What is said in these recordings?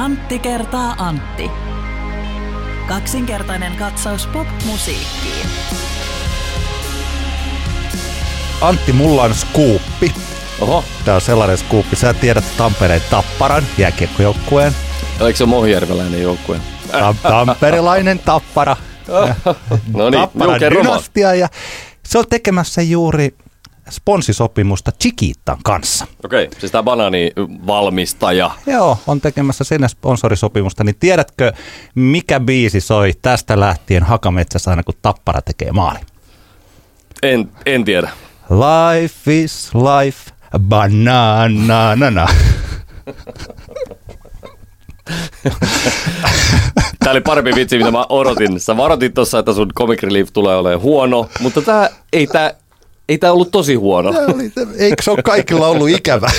Antti kertaa Antti. Kaksinkertainen katsaus pop-musiikkiin. Antti, mulla on skuuppi. Oho, Tää on sellainen skuuppi. Sä tiedät Tampereen Tapparan jääkiekkojoukkueen. oliko se Mohjärveläinen joukkue? Tam- Tamperelainen Tappara. No niin, Tapparan juu, dynastia. Ja se on tekemässä juuri sponsisopimusta Chiquitan kanssa. Okei, siis tämä banaanivalmistaja. Joo, on tekemässä sinne sponsorisopimusta. Niin tiedätkö, mikä biisi soi tästä lähtien Hakametsässä aina, kun Tappara tekee maali? En, en tiedä. Life is life, banana. Tämä oli parempi vitsi, mitä mä odotin. Sä varoitit tuossa, että sun comic relief tulee olemaan huono, mutta tää ei tää, ei tää ollut tosi huono. Eikö se ole kaikilla ollut ikävä?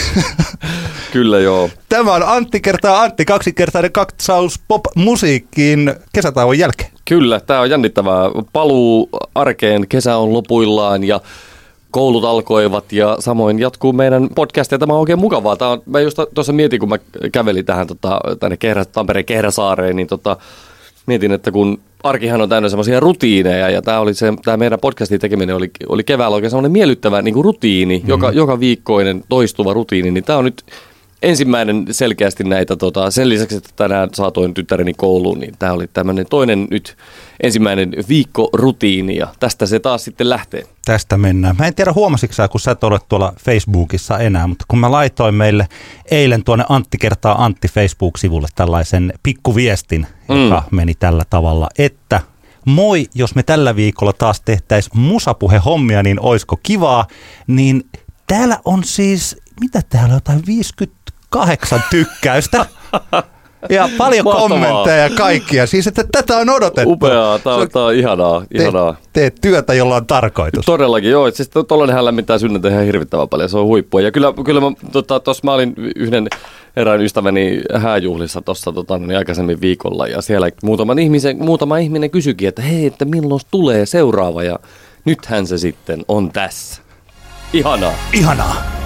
Kyllä joo. Tämä on Antti kertaa Antti, kaksinkertainen katsaus pop-musiikkiin kesätauon jälkeen. Kyllä, tämä on jännittävää. Paluu arkeen, kesä on lopuillaan ja koulut alkoivat ja samoin jatkuu meidän podcast ja tämä on oikein mukavaa. Tämä on, mä just tuossa mietin, kun mä kävelin tähän tota, tänne Kehrä, Tampereen Kehräsaareen, niin tota, mietin, että kun arkihan on täynnä semmoisia rutiineja ja tämä, oli se, tämä meidän podcastin tekeminen oli, oli keväällä oikein semmoinen miellyttävä niin kuin rutiini, mm-hmm. joka, joka viikkoinen toistuva rutiini, niin tämä on nyt ensimmäinen selkeästi näitä, tota, sen lisäksi, että tänään saatoin tyttäreni kouluun, niin tämä oli tämmöinen toinen nyt ensimmäinen viikkorutiini ja tästä se taas sitten lähtee. Tästä mennään. Mä en tiedä huomasitko sä, kun sä et ole tuolla Facebookissa enää, mutta kun mä laitoin meille eilen tuonne Antti kertaa Antti Facebook-sivulle tällaisen pikkuviestin, Mm. joka meni tällä tavalla, että moi, jos me tällä viikolla taas tehtäisiin musapuhe-hommia, niin oisko kivaa, niin täällä on siis, mitä täällä on, jotain 58 tykkäystä. Ja paljon Mahtavaa. kommentteja ja kaikkia. Siis, että tätä on odotettu. Upeaa, tämä on, tää on ihanaa, ihanaa. Te, teet työtä, jolla on tarkoitus. Todellakin, joo. Siis tollainenhän lämmittää sydäntä ihan hirvittävän paljon, se on huippua. Ja kyllä, kyllä mä, tota, tossa mä olin yhden erään ystäväni hääjuhlissa tuossa tota, niin aikaisemmin viikolla, ja siellä muutama, ihmisen, muutama ihminen kysyikin, että hei, että milloin tulee seuraava, ja nythän se sitten on tässä. Ihanaa. Ihanaa.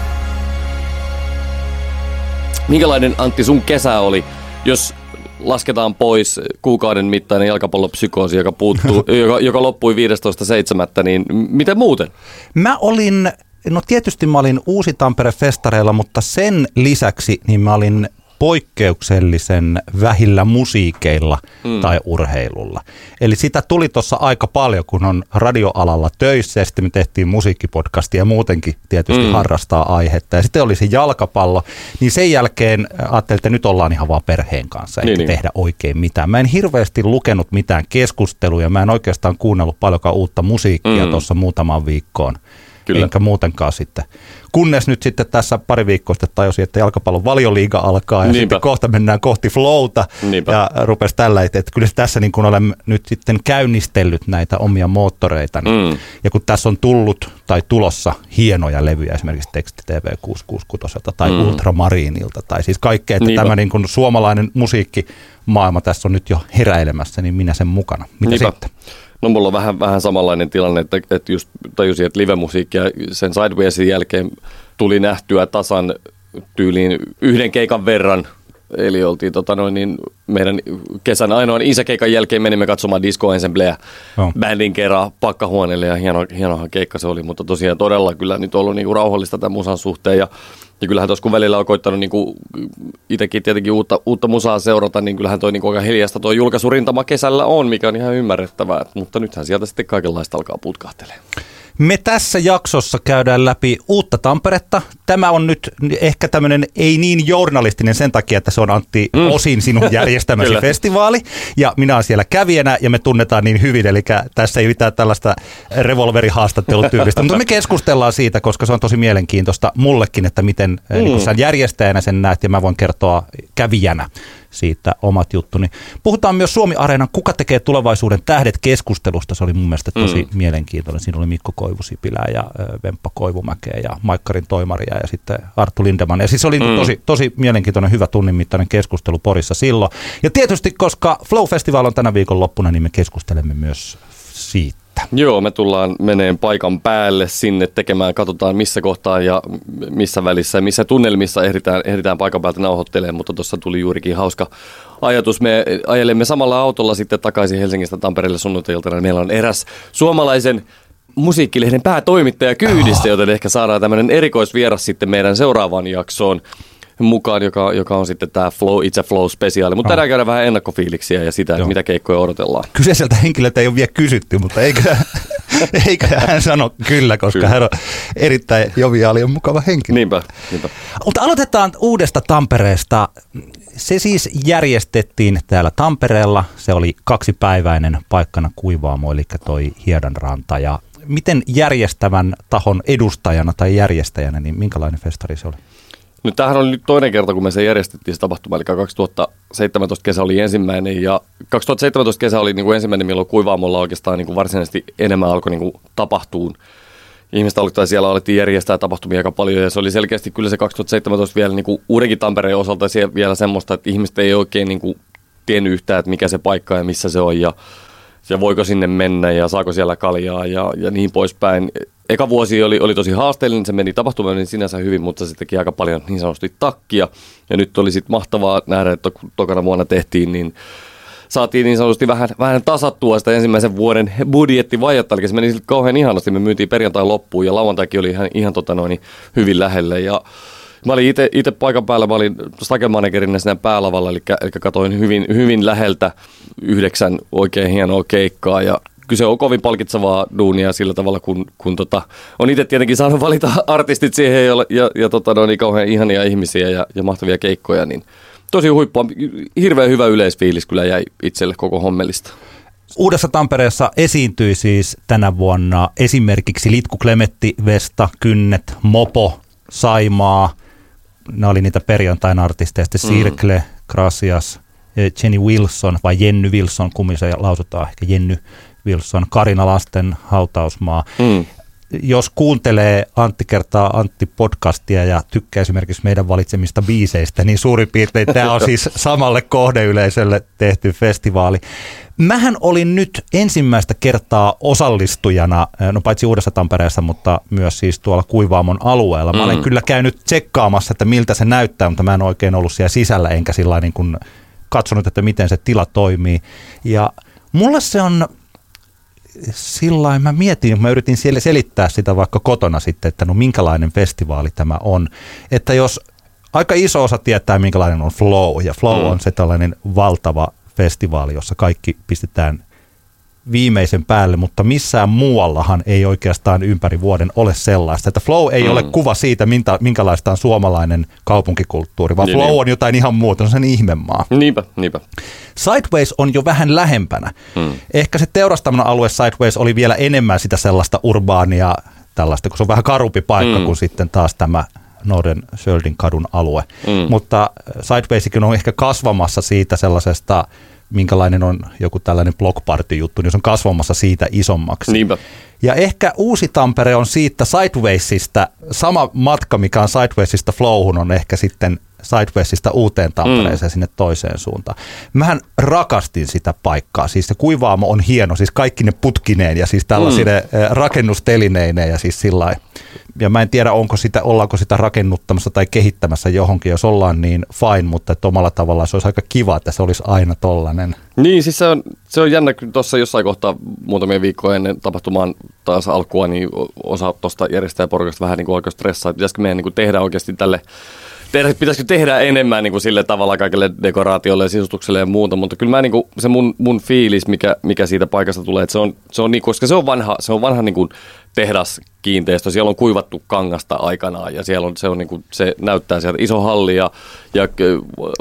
Minkälainen Antti sun kesä oli, jos lasketaan pois kuukauden mittainen jalkapallopsykoosi, joka, puuttuu, joka, joka loppui 15.7., niin miten muuten? Mä olin, no tietysti mä olin Uusi Tampere-festareilla, mutta sen lisäksi niin mä olin poikkeuksellisen vähillä musiikeilla mm. tai urheilulla. Eli sitä tuli tuossa aika paljon, kun on radioalalla töissä ja sitten me tehtiin musiikkipodcastia ja muutenkin tietysti mm. harrastaa aihetta. Ja sitten oli se jalkapallo, niin sen jälkeen ajattelin, että nyt ollaan ihan vaan perheen kanssa, eikä Niin, niin. tehdä oikein mitään. Mä en hirveästi lukenut mitään keskusteluja, mä en oikeastaan kuunnellut paljonkaan uutta musiikkia mm. tuossa muutamaan viikkoon. Kyllä. Enkä muutenkaan sitten. Kunnes nyt sitten tässä pari viikkoa sitten tajusin, että jalkapallon valioliiga alkaa ja Niinpä. sitten kohta mennään kohti flowta. Niinpä. Ja rupesi tällä, että, että kyllä tässä niin kuin olen nyt sitten käynnistellyt näitä omia moottoreita. Mm. Ja kun tässä on tullut tai tulossa hienoja levyjä esimerkiksi Teksti TV 666 tai mm. Ultramariinilta tai siis kaikkea, että Niinpä. tämä niin kuin suomalainen musiikkimaailma tässä on nyt jo heräilemässä, niin minä sen mukana. Mitä Niinpä. sitten? No mulla on vähän, vähän samanlainen tilanne, että, että just tajusin, että live-musiikkia sen Sidewaysin jälkeen tuli nähtyä tasan tyyliin yhden keikan verran. Eli oltiin tota noin, niin meidän kesän ainoan isäkeikan jälkeen menimme katsomaan Disco Ensembleä Joo. bändin kerran pakkahuoneelle ja hieno, hienohan keikka se oli, mutta tosiaan todella kyllä nyt ollut niinku rauhallista tämän musan suhteen ja ja kyllähän tuossa kun välillä on koittanut niinku itsekin tietenkin uutta, uutta musaa seurata, niin kyllähän toi niinku aika hiljasta tuo julkaisurintama kesällä on, mikä on ihan ymmärrettävää. Mutta nythän sieltä sitten kaikenlaista alkaa putkahtelee. Me tässä jaksossa käydään läpi uutta Tamperetta. Tämä on nyt ehkä tämmöinen ei niin journalistinen sen takia, että se on Antti mm. osin sinun järjestämäsi festivaali. Ja minä olen siellä kävijänä ja me tunnetaan niin hyvin, eli tässä ei mitään tällaista revolverihaastattelutyylistä. Mutta me keskustellaan siitä, koska se on tosi mielenkiintoista mullekin, että miten mm. niin sä järjestäjänä sen näet ja mä voin kertoa kävijänä siitä omat juttuni. Puhutaan myös Suomi-areenan Kuka tekee tulevaisuuden tähdet keskustelusta. Se oli mun mielestä tosi mm. mielenkiintoinen. Siinä oli Mikko Koivusipilää ja Vemppa Koivumäkeä ja Maikkarin Toimaria ja sitten Arttu Lindeman. Ja siis se oli mm. tosi, tosi mielenkiintoinen, hyvä tunnin mittainen keskustelu Porissa silloin. Ja tietysti, koska Flow Festival on tänä viikon loppuna, niin me keskustelemme myös siitä. Joo, me tullaan meneen paikan päälle sinne tekemään, katsotaan missä kohtaa ja missä välissä ja missä tunnelmissa ehditään, ehditään paikan päältä nauhoittelemaan, mutta tuossa tuli juurikin hauska ajatus. Me ajelemme samalla autolla sitten takaisin Helsingistä Tampereelle sunnuntailtana. Meillä on eräs suomalaisen musiikkilehden päätoimittaja kyydissä, joten ehkä saadaan tämmöinen erikoisvieras sitten meidän seuraavaan jaksoon mukaan, joka, joka on sitten tämä Flow, It's a Flow-spesiaali. Mutta tänään käydään vähän ennakkofiiliksiä ja sitä, Joo. mitä keikkoja odotellaan. Kyseiseltä henkilöltä ei ole vielä kysytty, mutta eikö, eikö hän sano kyllä, koska kyllä. hän on erittäin joviaali ja mukava henkilö. Niinpä, niinpä. Mutta aloitetaan uudesta Tampereesta. Se siis järjestettiin täällä Tampereella. Se oli kaksipäiväinen paikkana kuivaamo, eli toi Hiedanranta. Ja miten järjestävän tahon edustajana tai järjestäjänä, niin minkälainen festari se oli? Nyt tämähän oli toinen kerta, kun me se järjestettiin se tapahtuma, eli 2017 kesä oli ensimmäinen, ja 2017 kesä oli niin kuin ensimmäinen, milloin kuivaamolla oikeastaan niin kuin varsinaisesti enemmän alkoi niin kuin tapahtuun. Ihmiset aloittaa siellä alettiin järjestää tapahtumia aika paljon, ja se oli selkeästi kyllä se 2017 vielä niin kuin uudenkin Tampereen osalta vielä semmoista, että ihmiset ei oikein niin kuin tiennyt yhtään, että mikä se paikka ja missä se on, ja ja voiko sinne mennä ja saako siellä kaljaa ja, ja niin poispäin. Eka vuosi oli, oli tosi haasteellinen, se meni tapahtumaan niin sinänsä hyvin, mutta se teki aika paljon niin sanotusti takkia. Ja nyt oli sitten mahtavaa nähdä, että kun tokana vuonna tehtiin, niin saatiin niin sanotusti vähän, vähän tasattua sitä ensimmäisen vuoden budjettivajetta, eli se meni kauhean ihanasti. Me myytiin perjantai loppuun ja lauantaikin oli ihan, ihan tota noin, hyvin lähelle. Ja Mä olin itse paikan päällä, mä olin stakemanagerina siinä päälavalla, eli, eli katsoin hyvin, hyvin läheltä yhdeksän oikein hienoa keikkaa ja kyse on kovin palkitsevaa duunia sillä tavalla, kun, kun tota, on itse tietenkin saanut valita artistit siihen ja, ja, ja tota, no, niin kauhean ihania ihmisiä ja, ja mahtavia keikkoja, niin tosi huippua. Hirveän hyvä yleisfiilis kyllä jäi itselle koko hommelista. Uudessa Tampereessa esiintyi siis tänä vuonna esimerkiksi Litku Klemetti, Vesta, Kynnet, Mopo, Saimaa – ne oli niitä perjantain artisteja, sitten mm. Sirkle, Gracias, Jenny Wilson vai Jenny Wilson, kummin se lausutaan, ehkä Jenny Wilson, Karina Lasten hautausmaa. Mm. Jos kuuntelee Antti kertaa Antti podcastia ja tykkää esimerkiksi meidän valitsemista biiseistä, niin suurin piirtein tämä on siis samalle kohdeyleisölle tehty festivaali. Mähän olin nyt ensimmäistä kertaa osallistujana, no paitsi Uudessa Tampereessa, mutta myös siis tuolla Kuivaamon alueella. Mä olen mm. kyllä käynyt tsekkaamassa, että miltä se näyttää, mutta mä en oikein ollut siellä sisällä, enkä sillä niin kuin katsonut, että miten se tila toimii. Ja mulle se on sillä mä mietin, mä yritin siellä selittää sitä vaikka kotona sitten, että no minkälainen festivaali tämä on. Että jos aika iso osa tietää, minkälainen on Flow, ja Flow mm. on se tällainen valtava festivaali, jossa kaikki pistetään viimeisen päälle, mutta missään muuallahan ei oikeastaan ympäri vuoden ole sellaista. Että flow ei mm. ole kuva siitä, minkä, minkälaista on suomalainen kaupunkikulttuuri, vaan niin, flow niin. on jotain ihan muuta, on sen ihmemaa. Niinpä, niinpä. Sideways on jo vähän lähempänä. Mm. Ehkä se teurastamana alue Sideways oli vielä enemmän sitä sellaista urbaania, tällaista, kun se on vähän karumpi paikka mm. kuin sitten taas tämä Norden Söldin kadun alue. Mm. Mutta Sidewaysikin on ehkä kasvamassa siitä sellaisesta minkälainen on joku tällainen blockparty-juttu, niin se on kasvamassa siitä isommaksi. Niinpä. Ja ehkä Uusi Tampere on siitä Sidewaysista, sama matka mikä on Sidewaysista Flowhun on ehkä sitten Sidewaysista uuteen Tampereeseen mm. sinne toiseen suuntaan. Mähän rakastin sitä paikkaa. Siis se kuivaamo on hieno, siis kaikki ne putkineen ja siis tällaisine mm. rakennustelineineen ja siis sillä ja mä en tiedä, onko sitä, ollaanko sitä rakennuttamassa tai kehittämässä johonkin. Jos ollaan, niin fine, mutta että omalla tavallaan se olisi aika kiva, että se olisi aina tollainen. Niin, siis se on, se on jännä, kun tuossa jossain kohtaa muutamia viikkoja ennen tapahtumaan taas alkua, niin osa tuosta järjestäjäporukasta vähän niin kuin alkoi stressaa, että pitäisikö meidän niin kuin tehdä oikeasti tälle pitäisikö tehdä enemmän niin kuin sille tavalla kaikille dekoraatiolle ja sisustukselle ja muuta, mutta kyllä mä niin kuin, se mun, mun fiilis, mikä, mikä siitä paikasta tulee, että se on, se on niin, koska se on vanha, se on vanha niin kuin tehdaskiinteistö, siellä on kuivattu kangasta aikanaan ja siellä on, se, on niin kuin, se näyttää sieltä iso halli ja, ja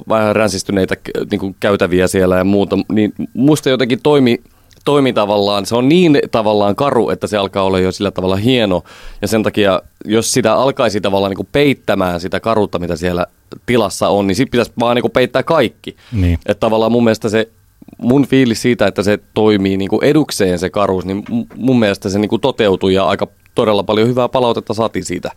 vähän ränsistyneitä niin kuin käytäviä siellä ja muuta, niin musta jotenkin toimi toimi tavallaan, se on niin tavallaan karu, että se alkaa olla jo sillä tavalla hieno. Ja sen takia, jos sitä alkaisi tavallaan niin kuin peittämään sitä karuutta, mitä siellä tilassa on, niin sitten pitäisi vaan niin kuin peittää kaikki. Niin. Että tavallaan mun mielestä se mun fiilis siitä, että se toimii niin kuin edukseen se karuus, niin mun mielestä se niin kuin toteutui ja aika todella paljon hyvää palautetta saatiin siitä,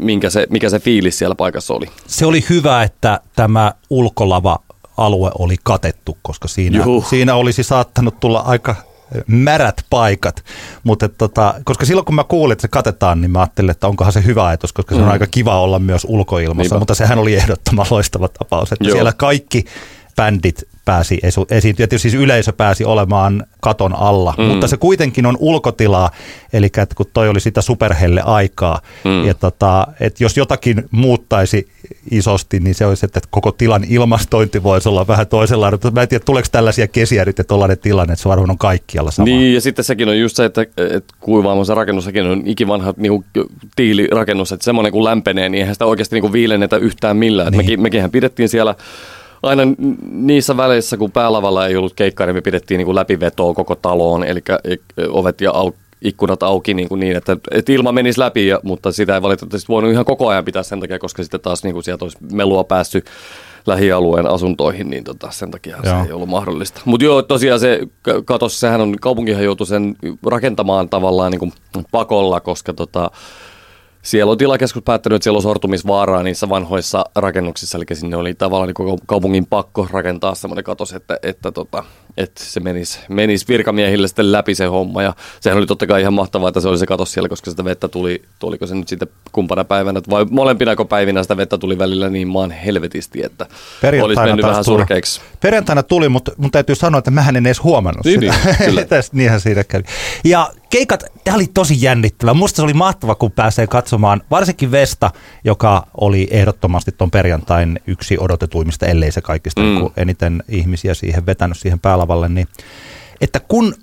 minkä se, mikä se fiilis siellä paikassa oli. Se oli hyvä, että tämä ulkolava alue oli katettu, koska siinä, siinä olisi saattanut tulla aika märät paikat. Mutta tota, koska silloin kun mä kuulin, että se katetaan, niin mä ajattelin, että onkohan se hyvä ajatus, koska se on Mm. aika kiva olla myös ulkoilmassa. Niinpä. Mutta sehän oli ehdottoman loistava tapaus, että Joo. siellä kaikki bändit pääsi esu- esiintyä. Tietysti siis yleisö pääsi olemaan katon alla, Mm. mutta se kuitenkin on ulkotilaa, eli että kun toi oli sitä superhelle aikaa, Mm. ja tota, että jos jotakin muuttaisi isosti, niin se olisi, että koko tilan ilmastointi voisi olla vähän toisenlainen. Mutta Mä en tiedä, tuleeko tällaisia kesiä nyt, että tollainen tilanne, että se varmaan on kaikkialla sama. Niin, ja sitten sekin on just se, että, että kuivaamon se rakennus sekin on ikivanha niin tiilirakennus, että semmoinen kun lämpenee, niin eihän sitä oikeasti niin viilennetä yhtään millään. Niin. Mekin, mekinhän pidettiin siellä aina niissä väleissä, kun päälavalla ei ollut keikkaa, niin me pidettiin niin kuin läpivetoa koko taloon, eli ovet ja au, ikkunat auki niin, kuin niin että, että ilma menisi läpi, ja, mutta sitä ei valitettavasti voinut ihan koko ajan pitää sen takia, koska sitten taas niin kuin sieltä olisi melua päässyt lähialueen asuntoihin, niin tota, sen takia se Joo. ei ollut mahdollista. Mutta joo, tosiaan se katos, sehän on, kaupunkihan joutui sen rakentamaan tavallaan niin kuin pakolla, koska tota, siellä on tilakeskus päättänyt, että siellä on sortumisvaaraa niissä vanhoissa rakennuksissa, eli sinne oli tavallaan niin koko kaupungin pakko rakentaa semmoinen katos, että, että, tota, että se menisi, menisi virkamiehille sitten läpi se homma. Ja sehän oli totta kai ihan mahtavaa, että se oli se katos siellä, koska sitä vettä tuli, tuliko se nyt sitten kumpana päivänä, vai molempinako päivinä sitä vettä tuli välillä niin maan helvetisti, että olisi mennyt vähän tuli. surkeiksi. Perjantaina tuli, mutta mun täytyy sanoa, että mähän en edes huomannut Niin, sitä. niin, kyllä. Tästä, niinhän siinä kävi. Ja keikat, tämä oli tosi jännittävä. Musta se oli mahtava, kun pääsee katsomaan, varsinkin Vesta, joka oli ehdottomasti tuon perjantain yksi odotetuimmista, ellei se kaikista Mm. mm. eniten ihmisiä siihen vetänyt siihen päälavalle, niin että kun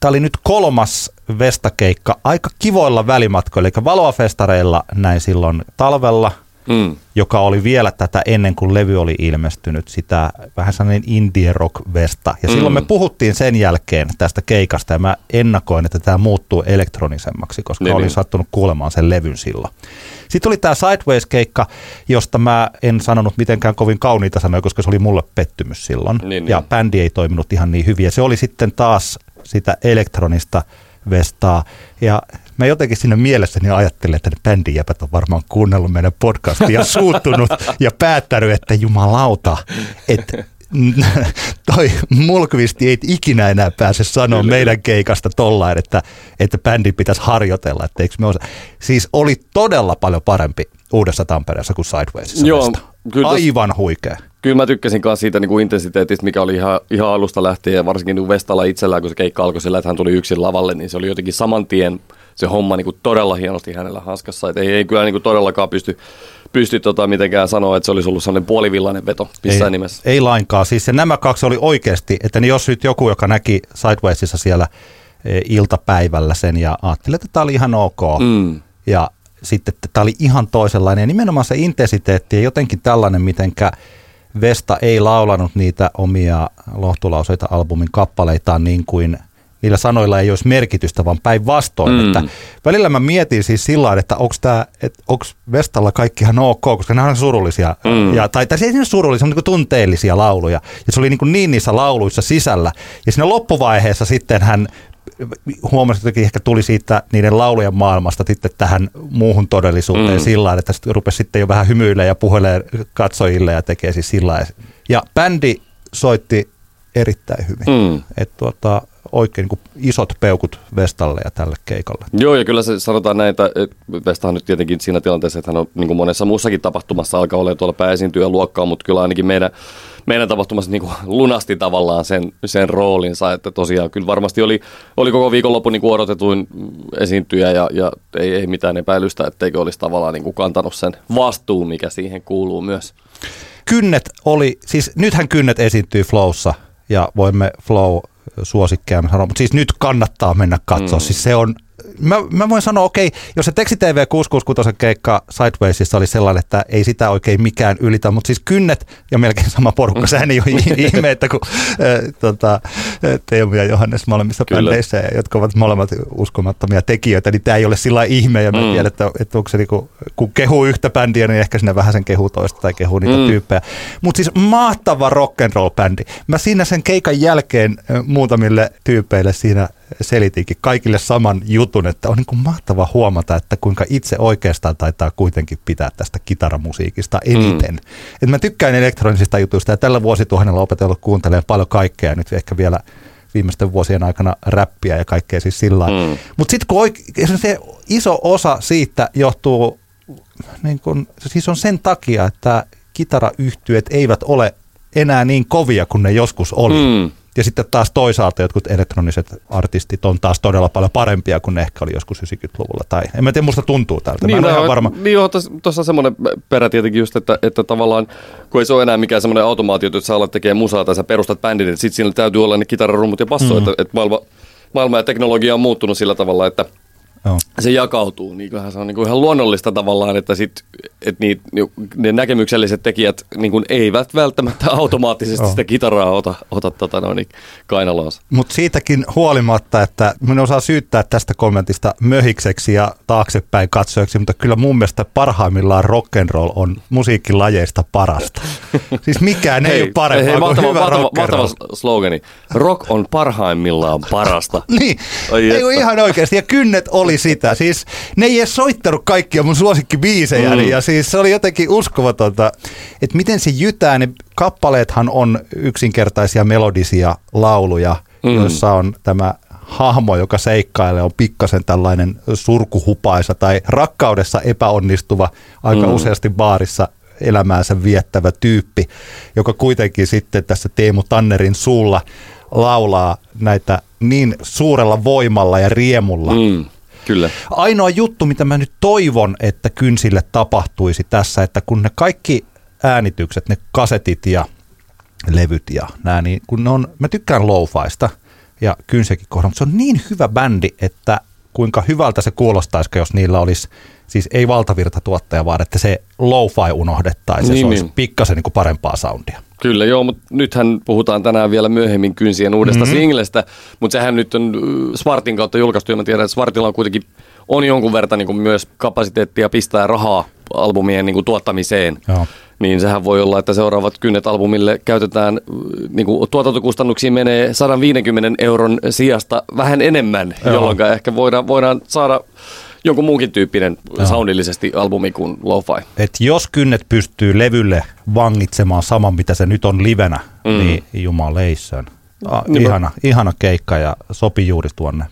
tämä oli nyt kolmas Vesta-keikka aika kivoilla välimatkoilla, eli Valoa festareilla näin silloin talvella, Mm. joka oli vielä tätä ennen kuin levy oli ilmestynyt, sitä vähän sellainen indie rock vesta. Ja silloin Mm. me puhuttiin sen jälkeen tästä keikasta ja mä ennakoin, että tämä muuttuu elektronisemmaksi, koska Niin, olin niin. sattunut kuulemaan sen levyn silloin. Sitten oli tämä Sideways-keikka, josta mä en sanonut mitenkään kovin kauniita sanoja, koska se oli mulle pettymys silloin. Niin, ja niin. bändi ei toiminut ihan niin hyvin. Ja se oli sitten taas sitä elektronista vestaa. Ja mä jotenkin sinne mielessäni ajattelin, että ne bändijäpät on varmaan kuunnellut meidän podcastia ja suuttunut ja päättänyt, että jumalauta, että toi Mulkvisti ei ikinä enää pääse sanoa Kyllä, meidän keikasta tollain, että, että bändin pitäisi harjoitella. Että eikö me osa... Siis oli todella paljon parempi Uudessa Tampereessa kuin Sidewaysissa. Joo, kyllä Aivan huikea. Kyllä mä tykkäsin myös siitä niin kuin intensiteetistä, mikä oli ihan, ihan alusta lähtien ja varsinkin niin Vestalla itsellään, kun se keikka alkoi sillä, että hän tuli yksin lavalle, niin se oli jotenkin saman tien se homma niin kuin todella hienosti hänellä hanskassa. Et ei, ei kyllä niin kuin todellakaan pysty, pysty tota mitenkään sanoa, että se olisi ollut sellainen puolivillainen veto missään ei, nimessä. Ei lainkaan. Siis se nämä kaksi oli oikeasti, että niin jos nyt joku, joka näki Sidewaysissa siellä e, iltapäivällä sen ja ajatteli, että tämä oli ihan ok. Mm. Ja sitten että tämä oli ihan toisenlainen. Ja nimenomaan se intensiteetti ja jotenkin tällainen, mitenkä Vesta ei laulanut niitä omia lohtulauseita albumin kappaleitaan niin kuin niillä sanoilla ei olisi merkitystä, vaan päinvastoin. Mm. Että välillä mä mietin siis sillä että onko tämä, onko Vestalla kaikki ihan ok, koska nämä on surullisia, Mm. ja, tai, tai se ei ole surullisia, on niin tunteellisia lauluja. Ja se oli niin, kuin niin niissä lauluissa sisällä. Ja siinä loppuvaiheessa sitten hän huomasi, että ehkä tuli siitä niiden laulujen maailmasta sitten tähän muuhun todellisuuteen Mm. sillä että sitten rupesi sitten jo vähän hymyilemään ja puhelee katsojille ja tekee siis sillä. Ja bändi soitti erittäin hyvin. Mm. Että tuota, oikein niin isot peukut Vestalle ja tälle keikalle. Joo, ja kyllä se sanotaan näin, että että Vestahan nyt tietenkin siinä tilanteessa, että hän on niin kuin monessa muussakin tapahtumassa alkaa olla tuolla pääesiintyjä luokkaa, mutta kyllä ainakin meidän, meidän tapahtumassa niin kuin lunasti tavallaan sen, sen roolinsa, että tosiaan kyllä varmasti oli, oli koko viikonloppu niin kuin odotetuin esiintyjä ja, ja ei, ei mitään epäilystä, etteikö olisi tavallaan niin kuin kantanut sen vastuun, mikä siihen kuuluu myös. Kynnet oli, siis nythän Kynnet esiintyy Flowssa ja voimme Flow suosikkeja mutta siis nyt kannattaa mennä katsoa. Mm. Siis se on, mä, mä voin sanoa, okei, jos se Teksti TV 666 keikka Sidewaysissa oli sellainen, että ei sitä oikein mikään ylitä, mutta siis Kynnet ja melkein sama porukka, sehän ei ole ihme, että kun äh, tota, Teemu ja Johannes molemmissa Kyllä. bändeissä, jotka ovat molemmat uskomattomia tekijöitä, niin tämä ei ole sillä ihme, ja mä Mm. mm. tiedän, että, että onko se niinku, kun kehuu yhtä bändiä, niin ehkä sinne vähän sen kehuu toista tai kehuu niitä Mm. mm. tyyppejä. Mutta siis mahtava rock'n'roll-bändi. Mä siinä sen keikan jälkeen muutamille tyypeille siinä selitinkin kaikille saman jutun, että on niin kuin mahtava huomata, että kuinka itse oikeastaan taitaa kuitenkin pitää tästä kitaramusiikista eniten. Mm. Et mä tykkään elektronisista jutuista ja tällä vuosituhannella opetellut kuuntelemaan paljon kaikkea nyt ehkä vielä viimeisten vuosien aikana räppiä ja kaikkea siis sillä Mm. Mutta sitten kun oike- se iso osa siitä johtuu, niin kun, siis on sen takia, että kitarayhtyöt eivät ole enää niin kovia kuin ne joskus oli. Mm. Ja sitten taas toisaalta jotkut elektroniset artistit on taas todella paljon parempia kuin ne ehkä oli joskus 90-luvulla. Tai en mä tiedä, musta tuntuu tältä. Niin, mä en ole no, ihan varma. Niin joo, tuossa semmoinen perä tietenkin just, että, että tavallaan kun ei se ole enää mikään semmoinen automaatio, että sä alat tekemään musaa tai sä perustat bändin, että sitten siinä täytyy olla ne kitararummut ja basso, mm. että, että maailma, maailma ja teknologia on muuttunut sillä tavalla, että Se jakautuu, niin kyllähän se on niin kuin ihan luonnollista tavallaan, että, sit, että niit, ne näkemykselliset tekijät niin kuin eivät välttämättä automaattisesti Joo. sitä kitaraa ota, ota tota noin, niin kainaloonsa. Mutta siitäkin huolimatta, että minä osaa syyttää tästä kommentista möhikseksi ja taaksepäin katsojaksi, mutta kyllä mun mielestä parhaimmillaan rock'n'roll on musiikkilajeista parasta. Siis mikään ei, ole parempaa hei, kuin mahtava, hyvä mahtava, mahtava slogani. Rock on parhaimmillaan parasta. Niin, Ai ei ihan oikeasti. Ja kynnet oli sitä. Siis ne ei edes soittanut kaikkia mun suosikkibiisejä. Mm. Ja siis se oli jotenkin uskomatonta, että miten se jytää. Ne kappaleethan on yksinkertaisia melodisia lauluja, Mm. joissa on tämä hahmo, joka seikkailee, on pikkasen tällainen surkuhupaisa tai rakkaudessa epäonnistuva, aika mm. useasti baarissa elämäänsä viettävä tyyppi, joka kuitenkin sitten tässä Teemu Tannerin suulla laulaa näitä niin suurella voimalla ja riemulla. Mm. Kyllä. Ainoa juttu, mitä mä nyt toivon, että kynsille tapahtuisi tässä, että kun ne kaikki äänitykset, ne kasetit ja levyt ja nämä, niin kun ne on, mä tykkään lo-faista ja kynsiäkin kohdalla, mutta se on niin hyvä bändi, että kuinka hyvältä se kuulostaisi, jos niillä olisi siis ei valtavirta tuottaja, vaan että se lo-fi unohdettaisiin, Niin, se olisi niin. pikkasen niin kuin parempaa soundia. Kyllä joo, mutta nythän puhutaan tänään vielä myöhemmin kynsien uudesta mm-hmm. singlestä, mutta sehän nyt on Smartin kautta julkaistu ja mä tiedän, että Smartilla on kuitenkin on jonkun verran niin kuin myös kapasiteettia pistää rahaa albumien niin kuin tuottamiseen. Joo. Niin sehän voi olla, että seuraavat kynnet albumille käytetään, niin kuin tuotantokustannuksiin menee 150 euron sijasta vähän enemmän, Joo. jolloin ehkä voidaan, voidaan saada jonkun muunkin tyyppinen Joo. soundillisesti albumi kuin lo-fi. Et jos kynnet pystyy levylle vangitsemaan saman, mitä se nyt on livenä, Mm. niin jumaleissaan. Ah, Niin mä- ihana, ihana keikka ja sopii juuri tuonne.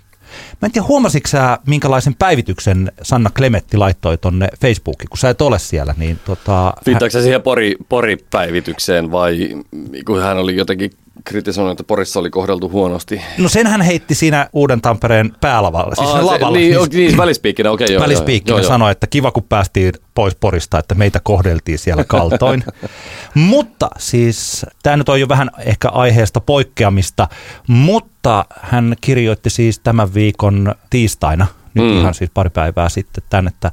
Mä en tiedä, huomasitko sä, minkälaisen päivityksen Sanna Klemetti laittoi tonne Facebookiin, kun sä et ole siellä, niin tota... Viittaako se siihen pori, Pori-päivitykseen vai kun hän oli jotenkin kritisoinut, että Porissa oli kohdeltu huonosti? No sen hän heitti siinä Uuden Tampereen päälavalla, siis Aa, lavalla. Niin, niin, niin välispiikkinä, okei. joo, Välispiikkinä joo, joo, sanoi, että kiva kun päästiin pois Porista, että meitä kohdeltiin siellä kaltoin. mutta siis, tämä nyt on jo vähän ehkä aiheesta poikkeamista, mutta hän kirjoitti siis tämän viikon tiistaina, nyt mm. ihan siis pari päivää sitten tämän, että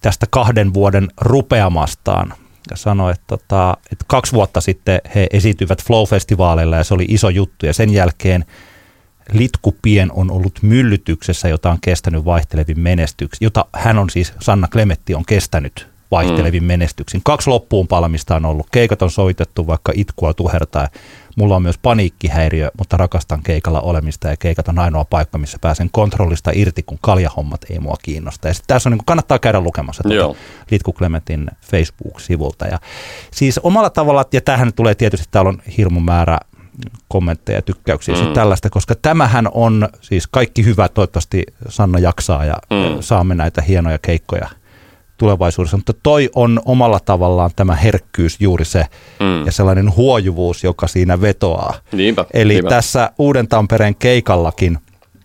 tästä kahden vuoden rupeamastaan ja sanoi, että, tota, että kaksi vuotta sitten he esiintyivät Flow-festivaaleilla ja se oli iso juttu. Ja sen jälkeen Litkupien on ollut myllytyksessä, jota on kestänyt vaihtelevin menestyksin, jota hän on siis, Sanna Klemetti on kestänyt vaihtelevin mm. menestyksin. Kaksi loppuun palamista on ollut. Keikat on soitettu vaikka itkua tuhertaa. Mulla on myös paniikkihäiriö, mutta rakastan keikalla olemista ja keikat on ainoa paikka, missä pääsen kontrollista irti, kun kaljahommat ei mua kiinnosta. Ja tässä on niin kuin, kannattaa käydä lukemassa tuota Litku Klementin Facebook-sivulta. Ja siis omalla tavalla, ja tähän tulee tietysti, täällä on hirmu määrä kommentteja ja tykkäyksiä mm. Tällaista, koska tämähän on siis kaikki hyvä, toivottavasti Sanna jaksaa ja mm. saamme näitä hienoja keikkoja tulevaisuudessa, mutta toi on omalla tavallaan tämä herkkyys juuri se Mm. ja sellainen huojuvuus, joka siinä vetoaa. Niinpä, Eli niinpä. tässä Uuden Tampereen keikallakin,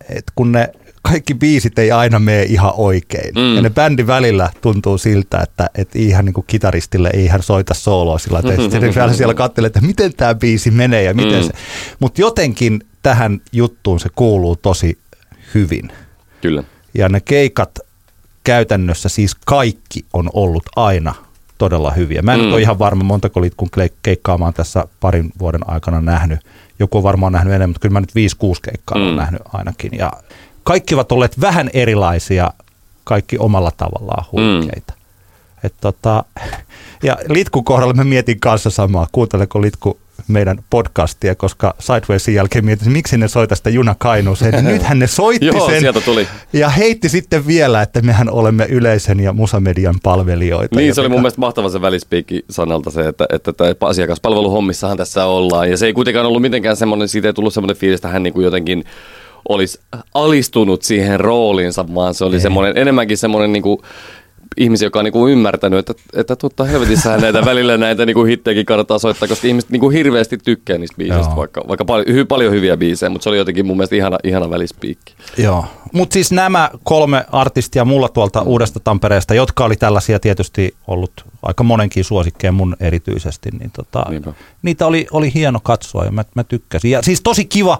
että kun ne kaikki biisit ei aina mene ihan oikein. Mm. Ja ne bändin välillä tuntuu siltä, että, että ihan niin kuin kitaristille ei hän soita sooloa sillä sitten vielä siellä katselee, että miten tämä biisi menee ja miten Mm. se. Mutta jotenkin tähän juttuun se kuuluu tosi hyvin. Kyllä. Ja ne keikat käytännössä siis kaikki on ollut aina todella hyviä. Mä en Mm. mm. ole ihan varma, montako litkun keikkaa mä oon tässä parin vuoden aikana nähnyt. Joku on varmaan nähnyt enemmän, mutta kyllä mä nyt 5-6 keikkaa mm. Mm. olen nähnyt ainakin. Ja kaikki ovat olleet vähän erilaisia, kaikki omalla tavallaan huikeita. Mm. Et tota, ja Litkun kohdalla mä mietin kanssa samaa, kuunteleko Litku meidän podcastia, koska Sidewaysin jälkeen mietin, miksi ne soita sitä Juna Kainuuseen. Nythän ne soitti Joo, sen sieltä tuli. ja heitti sitten vielä, että mehän olemme yleisen ja musamedian palvelijoita. Niin, se oli mun mielestä mahtava se välispiikki sanalta se, että, että, että asiakaspalveluhommissahan tässä ollaan. Ja se ei kuitenkaan ollut mitenkään semmoinen, siitä ei tullut semmoinen fiilis, että hän niin kuin jotenkin olisi alistunut siihen rooliinsa, vaan se oli semmoinen, enemmänkin semmoinen niin kuin ihmisiä, joka on niinku ymmärtänyt, että, että totta helvetissähän näitä välillä näitä niinku hittejäkin kannattaa soittaa, koska ihmiset niinku hirveästi tykkää niistä biiseistä, Joo. vaikka, vaikka paljon, hy, paljon hyviä biisejä, mutta se oli jotenkin mun mielestä ihana, ihana välispiikki. Joo, mutta siis nämä kolme artistia mulla tuolta Uudesta Tampereesta, jotka oli tällaisia tietysti ollut aika monenkin suosikkeja mun erityisesti, niin tota, Niinpä. niitä oli, oli hieno katsoa ja mä, mä tykkäsin. Ja siis tosi kiva,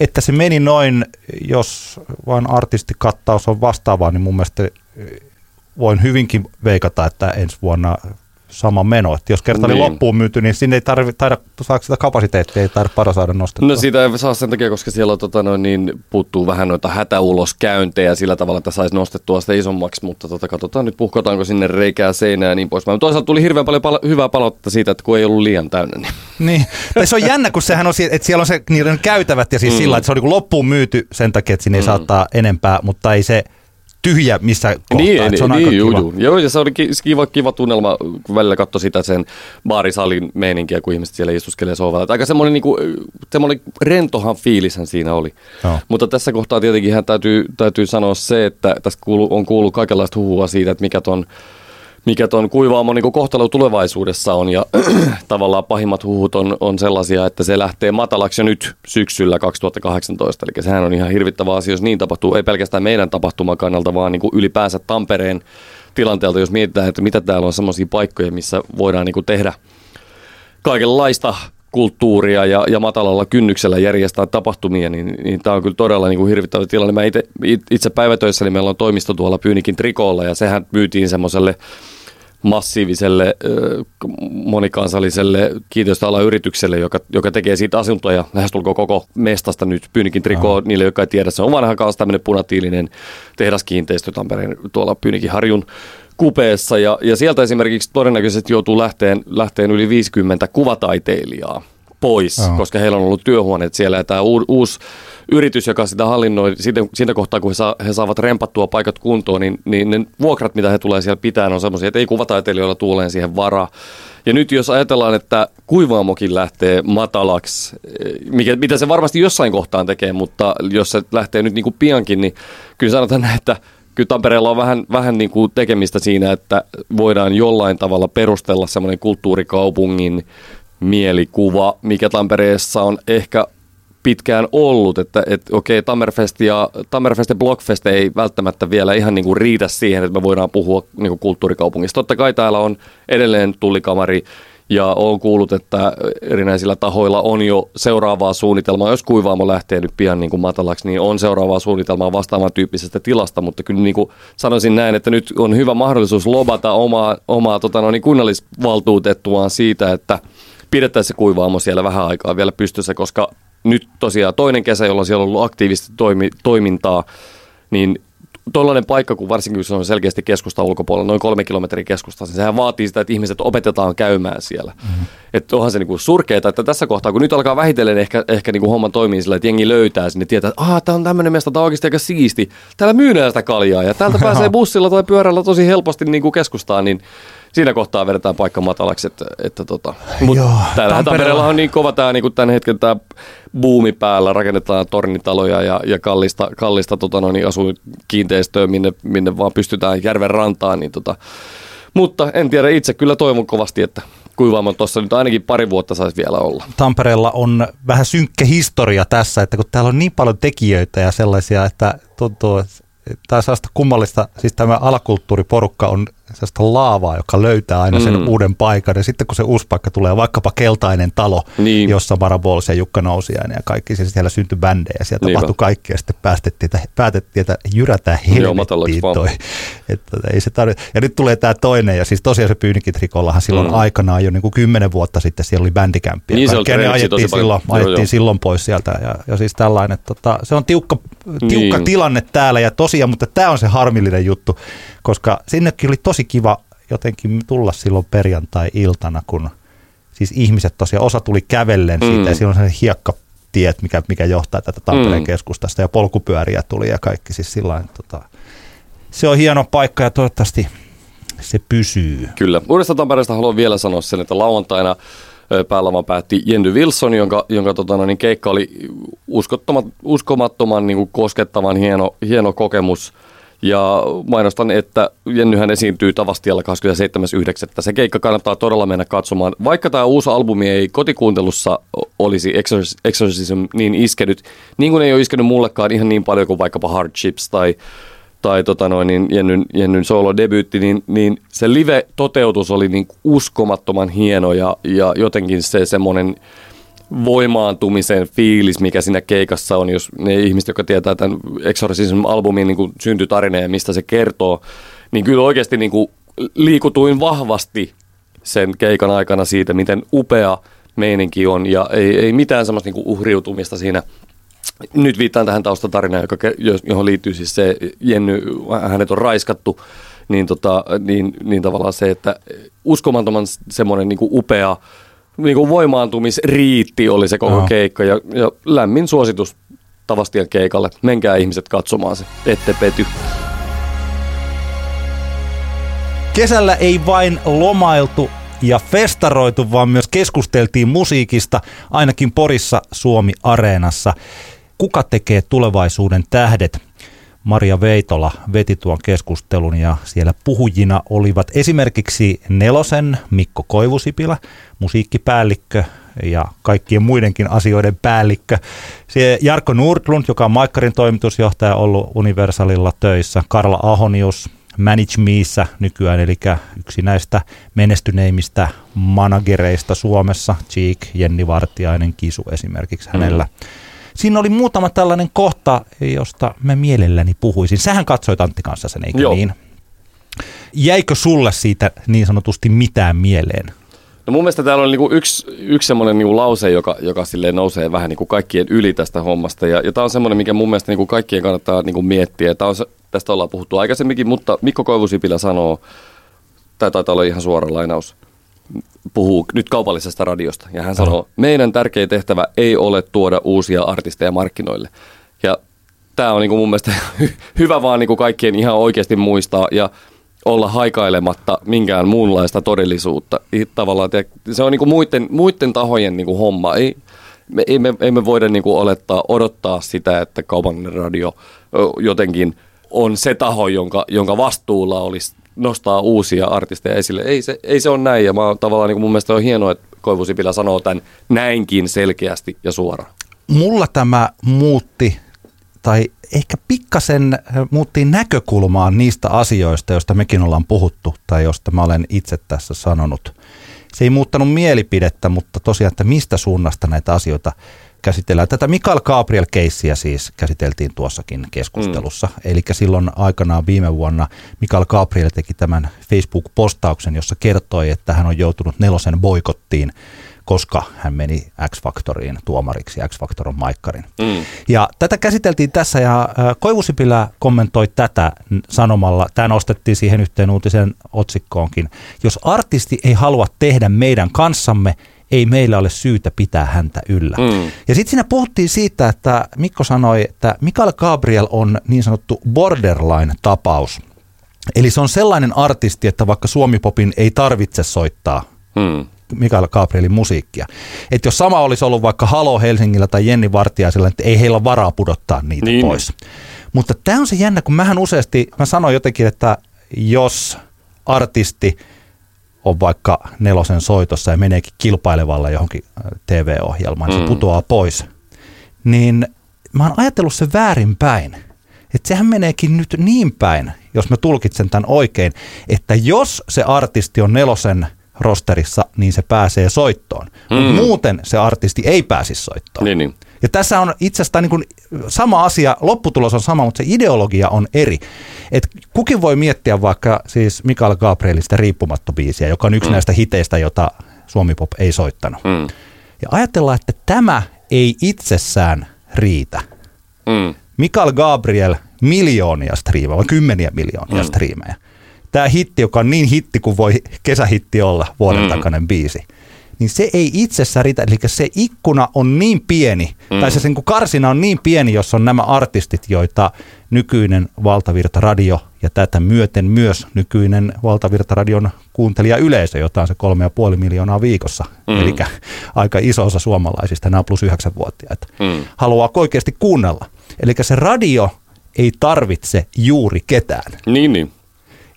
että se meni noin, jos vain artistikattaus on vastaavaa, niin mun mielestä voin hyvinkin veikata, että ensi vuonna sama meno. Että jos kerta oli Niin. loppuun myyty, niin sinne ei tarvi, taida, saako sitä kapasiteettia, ei taida para saada nostettua. No siitä ei saa sen takia, koska siellä on, tota, noin, niin, puuttuu vähän noita hätäuloskäyntejä sillä tavalla, että saisi nostettua sitä isommaksi, mutta tota, katsotaan nyt puhkotaanko sinne reikää seinää ja niin poispäin. Mutta toisaalta tuli hirveän paljon pala- hyvää palautetta siitä, että kun ei ollut liian täynnä. Niin. Niin, tai se on jännä, kun sehän on, että siellä on se, niiden käytävät ja siis mm. sillä, että se on niin loppuun myyty sen takia, että sinne ei saattaa enempää, mutta ei se tyhjä missä kohtaa. Niin, niin, se on niin aika juu, kiva. juu. Joo, ja se oli ki- kiva, kiva tunnelma, kun välillä katsoi sitä sen baarisalin meininkiä, kun ihmiset siellä istuskelee sohvalla. Että Aika semmoinen, niinku, semmoinen rentohan fiilishän siinä oli. Joo. Mutta tässä kohtaa tietenkin täytyy, täytyy sanoa se, että tässä kuulu, on kuullut kaikenlaista huhua siitä, että mikä ton mikä ton kuivaamon niin kohtalo tulevaisuudessa on. Ja tavallaan pahimmat huhut on, on sellaisia, että se lähtee matalaksi jo nyt syksyllä 2018. Eli sehän on ihan hirvittävä asia, jos niin tapahtuu. Ei pelkästään meidän tapahtuman kannalta, vaan niin kuin ylipäänsä Tampereen tilanteelta, jos mietitään, että mitä täällä on sellaisia paikkoja, missä voidaan niin kuin tehdä kaikenlaista kulttuuria ja, ja matalalla kynnyksellä järjestää tapahtumia, niin, niin tämä on kyllä todella niin kuin hirvittävä tilanne. Mä ite, it- itse päivätöissä, niin meillä on toimisto tuolla Pyynikin trikoolla ja sehän myytiin semmoiselle massiiviselle monikansalliselle kiinteistöalan yritykselle, joka, joka tekee siitä asuntoja lähestulkoon koko mestasta nyt Pyynikin trikoo. Niille, jotka ei tiedä, se on vanha kanssa tämmöinen punatiilinen tehdaskiinteistö Tampereen tuolla Pyynikin harjun kupeessa. Ja, ja sieltä esimerkiksi todennäköisesti joutuu lähteen, lähteen yli 50 kuvataiteilijaa pois, Joo. koska heillä on ollut työhuoneet siellä ja tämä u- uusi yritys, joka sitä hallinnoi, siitä, siitä kohtaa kun he, saa, he saavat rempattua paikat kuntoon, niin, niin ne vuokrat, mitä he tulee siellä pitää, on semmoisia, että ei kuvataiteilijoilla tuuleen siihen varaa. Ja nyt jos ajatellaan, että kuivaamokin lähtee matalaksi, eh, mikä, mitä se varmasti jossain kohtaan tekee, mutta jos se lähtee nyt niin kuin piankin, niin kyllä sanotaan näin, että kyllä Tampereella on vähän, vähän niin kuin tekemistä siinä, että voidaan jollain tavalla perustella semmoinen kulttuurikaupungin mielikuva, mikä Tampereessa on ehkä pitkään ollut, että et, okei, Tammerfest ja, Tammerfest ja Blockfest ei välttämättä vielä ihan niin kuin riitä siihen, että me voidaan puhua niin kuin kulttuurikaupungista. Totta kai täällä on edelleen tullikamari ja on kuullut, että erinäisillä tahoilla on jo seuraavaa suunnitelmaa. Jos kuivaamo lähtee nyt pian niin kuin matalaksi, niin on seuraavaa suunnitelmaa vastaavan tyyppisestä tilasta, mutta kyllä niin kuin sanoisin näin, että nyt on hyvä mahdollisuus lobata omaa, omaa tota, no, niin kunnallisvaltuutettuaan siitä, että pidettäisiin se kuivaamo siellä vähän aikaa vielä pystyssä, koska nyt tosiaan toinen kesä, jolloin siellä on ollut aktiivista toimi, toimintaa, niin tuollainen paikka, kun varsinkin kun se on selkeästi keskusta ulkopuolella, noin kolme kilometriä keskustasta, niin sehän vaatii sitä, että ihmiset opetetaan käymään siellä. Mm-hmm. Että onhan se niinku surkeeta, että tässä kohtaa, kun nyt alkaa vähitellen ehkä, ehkä niinku homma toimii sillä, että jengi löytää sinne, tietää, että aah, tämä on tämmöinen mesta, tämä on oikeasti aika siisti. Täällä myydään sitä kaljaa ja täältä pääsee bussilla tai pyörällä tosi helposti niinku keskustaan, niin siinä kohtaa vedetään paikka matalaksi, että, että tota. Mut Joo, täällähän Tampereella- on niin kova tämä niinku tämän hetken tämä buumi päällä, rakennetaan tornitaloja ja, ja kallista, kallista tota noin, asuinkiinteistöä, minne, minne vaan pystytään järven rantaan, niin tota. mutta en tiedä, itse kyllä toivon kovasti, että kuivaamon tuossa nyt ainakin pari vuotta saisi vielä olla. Tampereella on vähän synkkä historia tässä, että kun täällä on niin paljon tekijöitä ja sellaisia, että tuntuu, että tämä on sellaista kummallista, siis tämä alakulttuuriporukka on sellaista laavaa, joka löytää aina sen Mm. uuden paikan. Ja sitten kun se uusi paikka tulee, vaikkapa keltainen talo, Niin. jossa Mara Bols ja Jukka Nousiainen ja kaikki, siis siellä syntyi bändejä, siellä Niinpä. tapahtui kaikkea ja sitten päästettiin, että, päätettiin, että jyrätään helvettiin toi. Että ei se tarvi. Ja nyt tulee tämä toinen, ja siis tosiaan se Pyynikin trikollahan silloin Mm. aikanaan jo niin kuin kymmenen vuotta sitten siellä oli bändikämppi. Niin, se ne ajettiin, silloin, Joo, ajettiin joo. silloin pois sieltä. Ja, ja siis tällainen, tota, se on tiukka, tiukka Niin. tilanne täällä ja tosiaan, mutta tämä on se harmillinen juttu, koska sinnekin oli tosi kiva jotenkin tulla silloin perjantai-iltana, kun siis ihmiset tosiaan, osa tuli kävellen siitä Mm. ja siinä on sellainen hiekkatiet, mikä, mikä johtaa tätä Tampereen Mm. keskustasta ja polkupyöriä tuli ja kaikki siis sillä tota, se on hieno paikka ja toivottavasti se pysyy. Kyllä. Uudesta Tampereesta haluan vielä sanoa sen, että lauantaina päälavan päätti Jenny Wilson, jonka, jonka tota, no, niin keikka oli uskomattoman niin kuin koskettavan hieno, hieno kokemus. Ja mainostan, että Jennyhän esiintyy Tavastialla 27.9. Se keikka kannattaa todella mennä katsomaan. Vaikka tämä uusi albumi ei kotikuuntelussa olisi Exorc- Exorcism niin iskenyt, niin kuin ei ole iskenyt mullekaan ihan niin paljon kuin vaikkapa Hardships tai tai tota noin, niin Jennyn, Jennyn solo-debyytti, niin, niin se live-toteutus oli niin uskomattoman hieno ja, ja jotenkin se semmoinen voimaantumisen fiilis, mikä siinä keikassa on, jos ne ihmiset, jotka tietää tämän Exorcism-albumin niin kuin syntytarina ja mistä se kertoo, niin kyllä oikeasti niin kuin liikutuin vahvasti sen keikan aikana siitä, miten upea meininki on. Ja ei, ei mitään semmoista niin uhriutumista siinä. Nyt viittaan tähän taustatarinaan, joka, johon liittyy siis se Jenny, hänet on raiskattu, niin, tota, niin, niin tavallaan se, että uskomattoman semmoinen niin upea niin kuin voimaantumisriitti oli se koko Joo. keikka ja, ja lämmin suositus Tavastian keikalle. Menkää ihmiset katsomaan se, ette pety. Kesällä ei vain lomailtu ja festaroitu, vaan myös keskusteltiin musiikista, ainakin Porissa Suomi Areenassa. Kuka tekee tulevaisuuden tähdet? Maria Veitola veti tuon keskustelun ja siellä puhujina olivat esimerkiksi Nelosen Mikko Koivusipilä, musiikkipäällikkö ja kaikkien muidenkin asioiden päällikkö. Se Jarkko Nordlund, joka on Maikkarin toimitusjohtaja ollut Universalilla töissä, Karla Ahonius, Manage Meissa nykyään, eli yksi näistä menestyneimmistä managereista Suomessa, Cheek, Jenni Vartiainen, Kisu esimerkiksi hänellä. Mm. Siinä oli muutama tällainen kohta, josta mä mielelläni puhuisin. Sähän katsoit Antti kanssa sen, eikö Joo. niin? Jäikö sulle siitä niin sanotusti mitään mieleen? No mun mielestä täällä on niinku yksi, yksi semmoinen niinku lause, joka, joka silleen nousee vähän niinku kaikkien yli tästä hommasta. Ja, ja tämä on semmoinen, mikä mun mielestä niinku kaikkien kannattaa niinku miettiä. Tää on tästä ollaan puhuttu aikaisemminkin, mutta Mikko Koivusipilä sanoo, tai taitaa olla ihan suora lainaus, puhuu nyt kaupallisesta radiosta. Ja hän sanoo, meidän tärkein tehtävä ei ole tuoda uusia artisteja markkinoille. Ja tämä on niinku mun mielestä hy- hyvä vaan niinku kaikkien ihan oikeasti muistaa ja olla haikailematta minkään muunlaista todellisuutta. Tavallaan, se on niinku muiden, muiden tahojen niinku homma. Ei, me, ei, me, ei me voida niinku olettaa, odottaa sitä, että kaupallinen radio jotenkin on se taho, jonka, jonka vastuulla olisi nostaa uusia artisteja esille. Ei se, ei se ole näin ja mä tavallaan niin mun mielestä on hienoa, että Koivusipilä sanoo tämän näinkin selkeästi ja suoraan. Mulla tämä muutti, tai ehkä pikkasen muutti näkökulmaa niistä asioista, joista mekin ollaan puhuttu, tai josta mä olen itse tässä sanonut. Se ei muuttanut mielipidettä, mutta tosiaan, että mistä suunnasta näitä asioita käsitellään. Tätä Mikael Gabriel-keissiä siis käsiteltiin tuossakin keskustelussa. Mm. Eli silloin aikanaan viime vuonna Mikael Gabriel teki tämän Facebook-postauksen, jossa kertoi, että hän on joutunut nelosen boikottiin, koska hän meni X-Factoriin tuomariksi. X-Factor on Maikkarin. Mm. Ja tätä käsiteltiin tässä ja äh, Koivusipilä kommentoi tätä sanomalla, tämä nostettiin siihen yhteen uutisen otsikkoonkin. Jos artisti ei halua tehdä meidän kanssamme, ei meillä ole syytä pitää häntä yllä. Mm. Ja sitten siinä puhuttiin siitä, että Mikko sanoi, että Mikael Gabriel on niin sanottu borderline-tapaus. Eli se on sellainen artisti, että vaikka Suomipopin ei tarvitse soittaa Mm. Mikael Gabrielin musiikkia. Että jos sama olisi ollut vaikka Halo Helsingillä tai Jenni Vartiaisella, että ei heillä varaa pudottaa niitä Niin. pois. Mutta tämä on se jännä, kun mähän useasti, mä sanoin jotenkin, että jos artisti on vaikka nelosen soitossa ja meneekin kilpailevalla johonkin äh, TV-ohjelmaan, niin se Mm. putoaa pois, niin mä oon ajatellut sen väärinpäin. Että sehän meneekin nyt niin päin, jos mä tulkitsen tämän oikein, että jos se artisti on nelosen rosterissa, niin se pääsee soittoon. Mm. Muuten se artisti ei pääsisi soittoon. Niin, niin. Ja tässä on itse asiassa niin kuin sama asia, lopputulos on sama, mutta se ideologia on eri. Et kukin voi miettiä vaikka siis Mikael Gabrielista riippumattobiisiä, joka on yksi mm. näistä hiteistä, jota Suomi Pop ei soittanut. Mm. Ja ajatellaan, että tämä ei itsessään riitä. Mm. Mikael Gabriel miljoonia striimejä, vai kymmeniä miljoonia mm. striimejä. Tämä hitti, joka on niin hitti kuin voi kesähitti olla, vuoden. Mm. takainen biisi, niin se ei itsessä riitä. Eli se ikkuna on niin pieni, mm. tai se sen, karsina on niin pieni, jos on nämä artistit, joita nykyinen valtavirta radio ja tätä myöten myös nykyinen valtavirtaradion kuuntelija yleisö, jota on se kolme ja puoli miljoonaa viikossa, mm. eli aika iso osa suomalaisista, nämä plus yhdeksän vuotiaita, mm. haluaa oikeasti kuunnella. Eli se radio ei tarvitse juuri ketään. Niin, niin.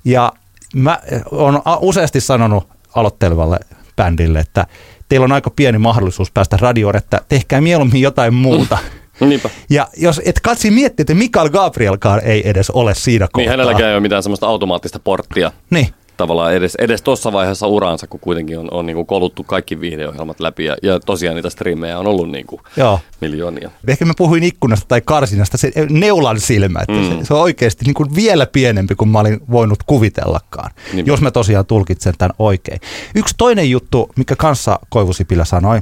Ja mä oon useasti sanonut aloittelevalle bändille, että teillä on aika pieni mahdollisuus päästä radioon, että tehkää mieluummin jotain muuta. Niinpä. Ja jos et katsi miettiä, että Mikael Gabrielkaan ei edes ole siinä kohtaa. Niin hänelläkään ei ole mitään semmoista automaattista porttia. Niin tavallaan edes, edes tuossa vaiheessa uraansa, kun kuitenkin on, on niin kuin koluttu kaikki viihdeohjelmat läpi ja, ja tosiaan niitä striimejä on ollut niin kuin Joo. miljoonia. Ehkä mä puhuin ikkunasta tai karsinasta, se neulan silmä, että mm. se, se on oikeasti niin kuin vielä pienempi kuin mä olin voinut kuvitellakaan, niin. jos mä tosiaan tulkitsen tämän oikein. Yksi toinen juttu, mikä kanssa Koivusipilä sanoi,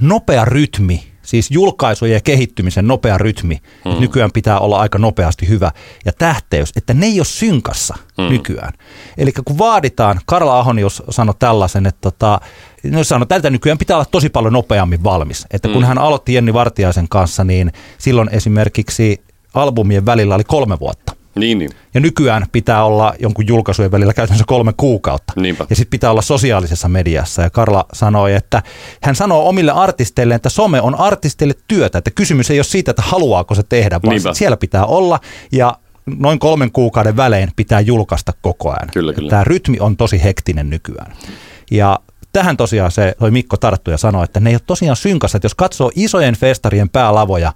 nopea rytmi Siis julkaisujen ja kehittymisen nopea rytmi. Mm. Nykyään pitää olla aika nopeasti hyvä. Ja tähteys, että ne ei ole synkassa mm. nykyään. Eli kun vaaditaan, Karla Ahonius sanoi tällaisen, että tota, no sanoi, tältä nykyään pitää olla tosi paljon nopeammin valmis. Että kun mm. hän aloitti Jenni Vartiaisen kanssa, niin silloin esimerkiksi albumien välillä oli kolme vuotta. Niin, niin. Ja nykyään pitää olla jonkun julkaisujen välillä käytännössä kolme kuukautta. Niinpä. Ja sitten pitää olla sosiaalisessa mediassa. Ja Karla sanoi, että hän sanoo omille artisteille, että some on artistille työtä. Että kysymys ei ole siitä, että haluaako se tehdä, vaan Niinpä. siellä pitää olla. Ja noin kolmen kuukauden välein pitää julkaista koko ajan. Kyllä, kyllä. Tämä rytmi on tosi hektinen nykyään. Ja tähän tosiaan se toi Mikko tarttu ja sanoi, että ne ei ole tosiaan synkassa. Että jos katsoo isojen festarien päälavoja,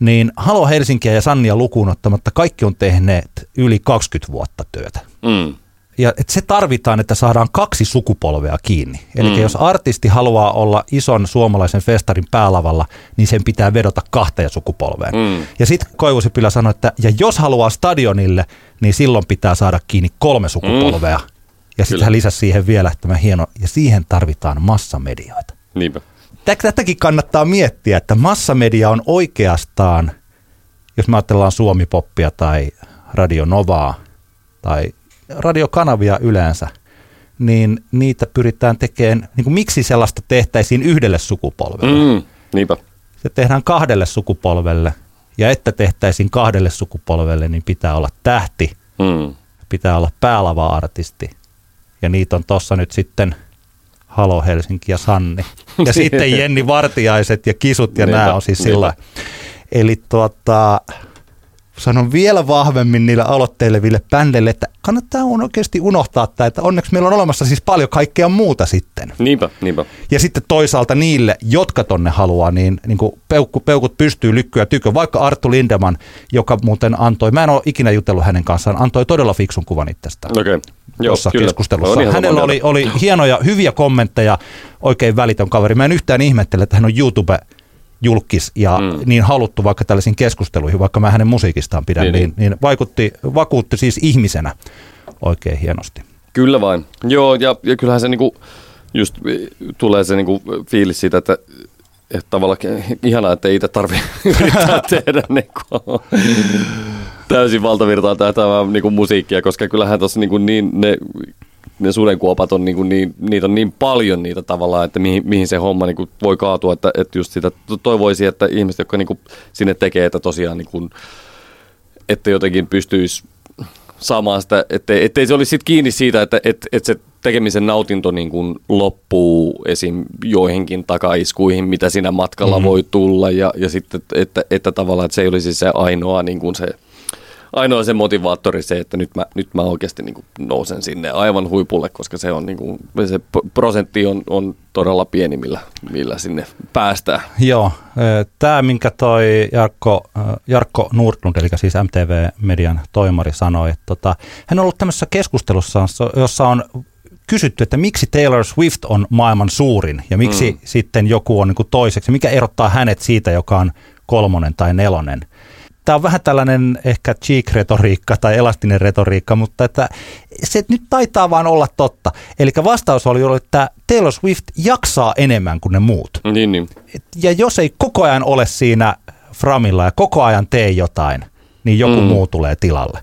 niin Halo Helsinkiä ja Sannia lukuun ottamatta kaikki on tehneet yli 20 vuotta työtä. Mm. Ja et se tarvitaan, että saadaan kaksi sukupolvea kiinni. Eli mm. jos artisti haluaa olla ison suomalaisen festarin päälavalla, niin sen pitää vedota kahteen sukupolveen. Mm. Ja sitten Koivusipilä sanoi, että ja jos haluaa stadionille, niin silloin pitää saada kiinni kolme sukupolvea. Mm. Ja sitten hän lisäsi siihen vielä tämä hieno, ja siihen tarvitaan massamedioita. Niinpä tätäkin kannattaa miettiä, että massamedia on oikeastaan, jos me ajatellaan Suomipoppia tai Radio Novaa tai radiokanavia yleensä, niin niitä pyritään tekemään, niin kuin miksi sellaista tehtäisiin yhdelle sukupolvelle? Mm, niinpä. Se tehdään kahdelle sukupolvelle, ja että tehtäisiin kahdelle sukupolvelle, niin pitää olla tähti, mm. pitää olla päälava-artisti, ja niitä on tuossa nyt sitten – Halo Helsinki ja Sanni. Ja sitten Jenni Vartiaiset ja Kisut ja nämä on siis sillä. Eli tuota, sanon vielä vahvemmin niille aloitteileville bändeille, että kannattaa oikeasti unohtaa tämä, että onneksi meillä on olemassa siis paljon kaikkea muuta sitten. Niinpä, niinpä. Ja sitten toisaalta niille, jotka tonne haluaa, niin, niin kuin peukku, peukut pystyy lykkyä tykö. Vaikka Arttu Lindeman, joka muuten antoi, mä en ole ikinä jutellut hänen kanssaan, antoi todella fiksun kuvan itsestään. Okei. Okay. Tuossa keskustelussa. No, Hänellä oli, oli hienoja, hyviä kommentteja, oikein välitön kaveri. Mä en yhtään ihmettele, että hän on YouTube julkis ja mm. niin haluttu vaikka tällaisiin keskusteluihin, vaikka mä hänen musiikistaan pidän, niin, niin, niin vaikutti, vakuutti siis ihmisenä oikein hienosti. Kyllä vain. Joo, ja, ja kyllähän se niinku, just tulee se niinku fiilis siitä, että, että tavallaan ihanaa, että ei itse tarvitse yrittää tehdä niinku, täysin valtavirtaan tähtäävää niinku musiikkia, koska kyllähän tuossa niinku niin ne ne sudenkuopat on niin, niin, niitä on niin paljon niitä tavallaan, että mihin, mihin se homma niin kuin voi kaatua, että, että just sitä toivoisi, että ihmiset, jotka niin kuin sinne tekee, että tosiaan niin kuin, että jotenkin pystyisi saamaan sitä, ettei, ettei se olisi sit kiinni siitä, että että että se tekemisen nautinto niin kuin loppuu esim. joihinkin takaiskuihin, mitä siinä matkalla mm-hmm. voi tulla ja, ja sitten, että, että, että tavallaan että se ei olisi se ainoa niin kuin se ainoa se motivaattori se, että nyt mä, nyt mä oikeasti niin kuin nousen sinne aivan huipulle, koska se on niin kuin, se prosentti on, on todella pieni, millä, millä sinne päästään. Joo, tämä minkä toi Jarkko, Jarkko Nordlund, eli siis MTV-median toimari sanoi, että tota, hän on ollut tämmöisessä keskustelussa, jossa on kysytty, että miksi Taylor Swift on maailman suurin ja miksi mm. sitten joku on niin toiseksi, mikä erottaa hänet siitä, joka on kolmonen tai nelonen tämä on vähän tällainen ehkä cheek-retoriikka tai elastinen retoriikka, mutta että se nyt taitaa vaan olla totta. Eli vastaus oli että Taylor Swift jaksaa enemmän kuin ne muut. Niin, niin. Ja jos ei koko ajan ole siinä framilla ja koko ajan tee jotain, niin joku mm. muu tulee tilalle.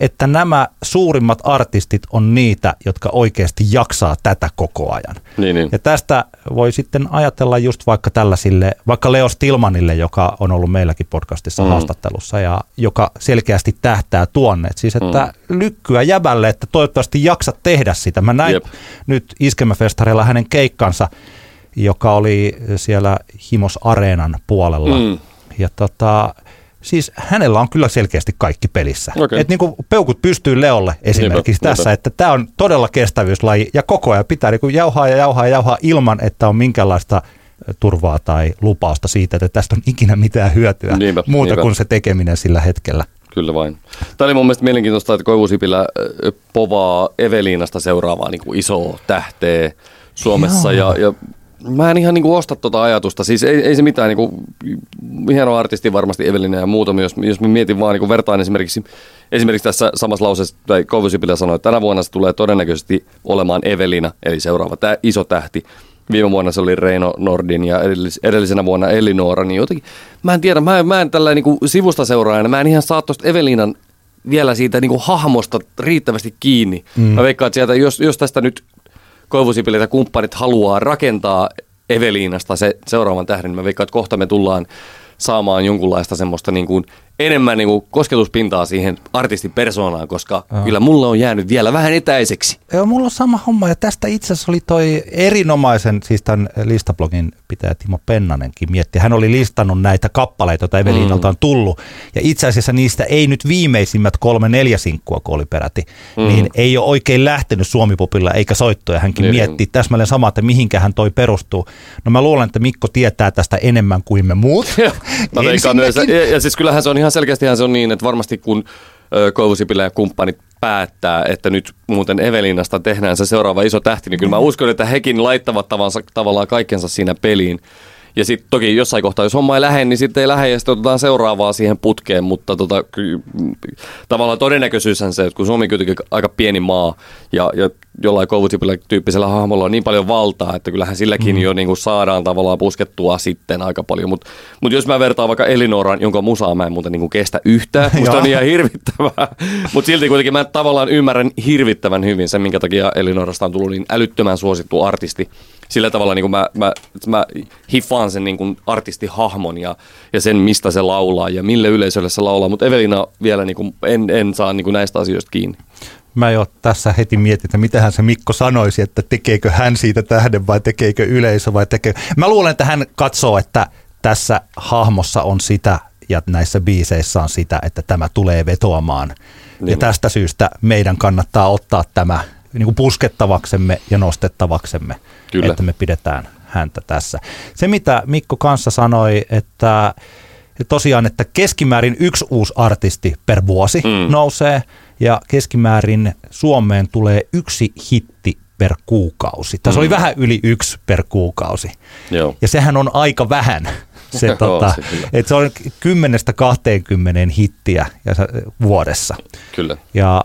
Että nämä suurimmat artistit on niitä, jotka oikeasti jaksaa tätä koko ajan. Niin, niin. Ja tästä voi sitten ajatella just vaikka tällaisille, vaikka Leo Stilmanille, joka on ollut meilläkin podcastissa mm. haastattelussa ja joka selkeästi tähtää tuonne. Et siis, että mm. lykkyä jäbälle, että toivottavasti jaksat tehdä sitä. Mä näin Jep. nyt Iskemäfestareilla hänen keikkansa, joka oli siellä Himos Areenan puolella. Mm. Ja tota, siis hänellä on kyllä selkeästi kaikki pelissä. Okay. Et niin kuin peukut pystyy Leolle esimerkiksi niinpä, tässä, niinpä. että tämä on todella kestävyyslaji ja koko ajan pitää niin kuin jauhaa ja jauhaa ja jauhaa ilman, että on minkäänlaista turvaa tai lupausta siitä, että tästä on ikinä mitään hyötyä niinpä, muuta niinpä. kuin se tekeminen sillä hetkellä. Kyllä vain. Tämä oli mun mielestä mielenkiintoista, että Koivusipilä povaa Eveliinasta seuraavaa niin kuin isoa tähteä Suomessa. Ja, ja Mä en ihan niinku osta tuota ajatusta. Siis ei, ei se mitään, niinku, hieno artisti varmasti Evelina ja muuta, jos, jos mä mietin vaan niinku vertaan esimerkiksi, esimerkiksi tässä samassa lauseessa, tai Kouvusipilä sanoi, että tänä vuonna se tulee todennäköisesti olemaan Evelina, eli seuraava tämä iso tähti. Viime vuonna se oli Reino Nordin ja edellis, edellisenä vuonna Elinora, niin jotenkin, mä en tiedä, mä, mä en tällä niinku sivusta seuraajana, mä en ihan saa tuosta Evelinan vielä siitä niinku hahmosta riittävästi kiinni. Mm. Mä veikkaan, että sieltä, jos, jos tästä nyt Koivusipilit ja kumppanit haluaa rakentaa Eveliinasta se seuraavan tähden, mä veikkaan, että kohta me tullaan saamaan jonkunlaista semmoista niin kuin enemmän niin kuin kosketuspintaa siihen artistin persoonaan, koska Joo. kyllä mulla on jäänyt vielä vähän etäiseksi. Joo, mulla on sama homma ja tästä itse asiassa oli toi erinomaisen, siis tämän listablogin pitäjä Timo Pennanenkin mietti. Hän oli listannut näitä kappaleita, joita Eveliinalta mm. on tullut ja itse asiassa niistä ei nyt viimeisimmät kolme neljä sinkkua, kun oli peräti, mm. niin ei ole oikein lähtenyt Suomipopilla eikä soittoja. Hänkin niin. mietti täsmälleen samaa, että mihinkä hän toi perustuu. No mä luulen, että Mikko tietää tästä enemmän kuin me muut. mä ja, ja siis kyllähän se on ihan selkeästihän se on niin, että varmasti kun Koivusipilä ja kumppanit päättää, että nyt muuten Evelinasta tehdään se seuraava iso tähti, niin kyllä mä uskon, että hekin laittavat tavansa, tavallaan kaikkensa siinä peliin. Ja sitten toki jossain kohtaa, jos homma ei lähde, niin sitten ei lähde ja sitten otetaan seuraavaa siihen putkeen, mutta tota, ky, tavallaan todennäköisyyshän se, että kun Suomi on kuitenkin aika pieni maa ja, ja jollain kovutipillä tyyppisellä hahmolla on niin paljon valtaa, että kyllähän silläkin mm. jo niin kuin saadaan tavallaan puskettua sitten aika paljon. Mutta mut jos mä vertaan vaikka Elinoran, jonka musaa mä en muuten niin kuin kestä yhtään, musta on ihan hirvittävää. Mutta silti kuitenkin mä tavallaan ymmärrän hirvittävän hyvin sen, minkä takia Elinorasta on tullut niin älyttömän suosittu artisti sillä tavalla niin kuin mä, mä, mä hiffaan sen niin kuin artistihahmon ja, ja sen, mistä se laulaa ja mille yleisölle se laulaa, mutta Evelina vielä niin kuin en, en saa niin kuin näistä asioista kiinni. Mä jo tässä heti mietin, että mitähän se Mikko sanoisi, että tekeekö hän siitä tähden vai tekeekö yleisö vai tekeekö... Mä luulen, että hän katsoo, että tässä hahmossa on sitä ja näissä biiseissä on sitä, että tämä tulee vetoamaan. Niin. Ja tästä syystä meidän kannattaa ottaa tämä niin kuin puskettavaksemme ja nostettavaksemme, Kyllä. että me pidetään häntä tässä. Se, mitä Mikko kanssa sanoi, että tosiaan, että keskimäärin yksi uusi artisti per vuosi mm. nousee ja keskimäärin Suomeen tulee yksi hitti per kuukausi. Tässä mm. oli vähän yli yksi per kuukausi. Joo. Ja sehän on aika vähän. Se, tota, se, että se on 10-20 hittiä vuodessa. Kyllä. Ja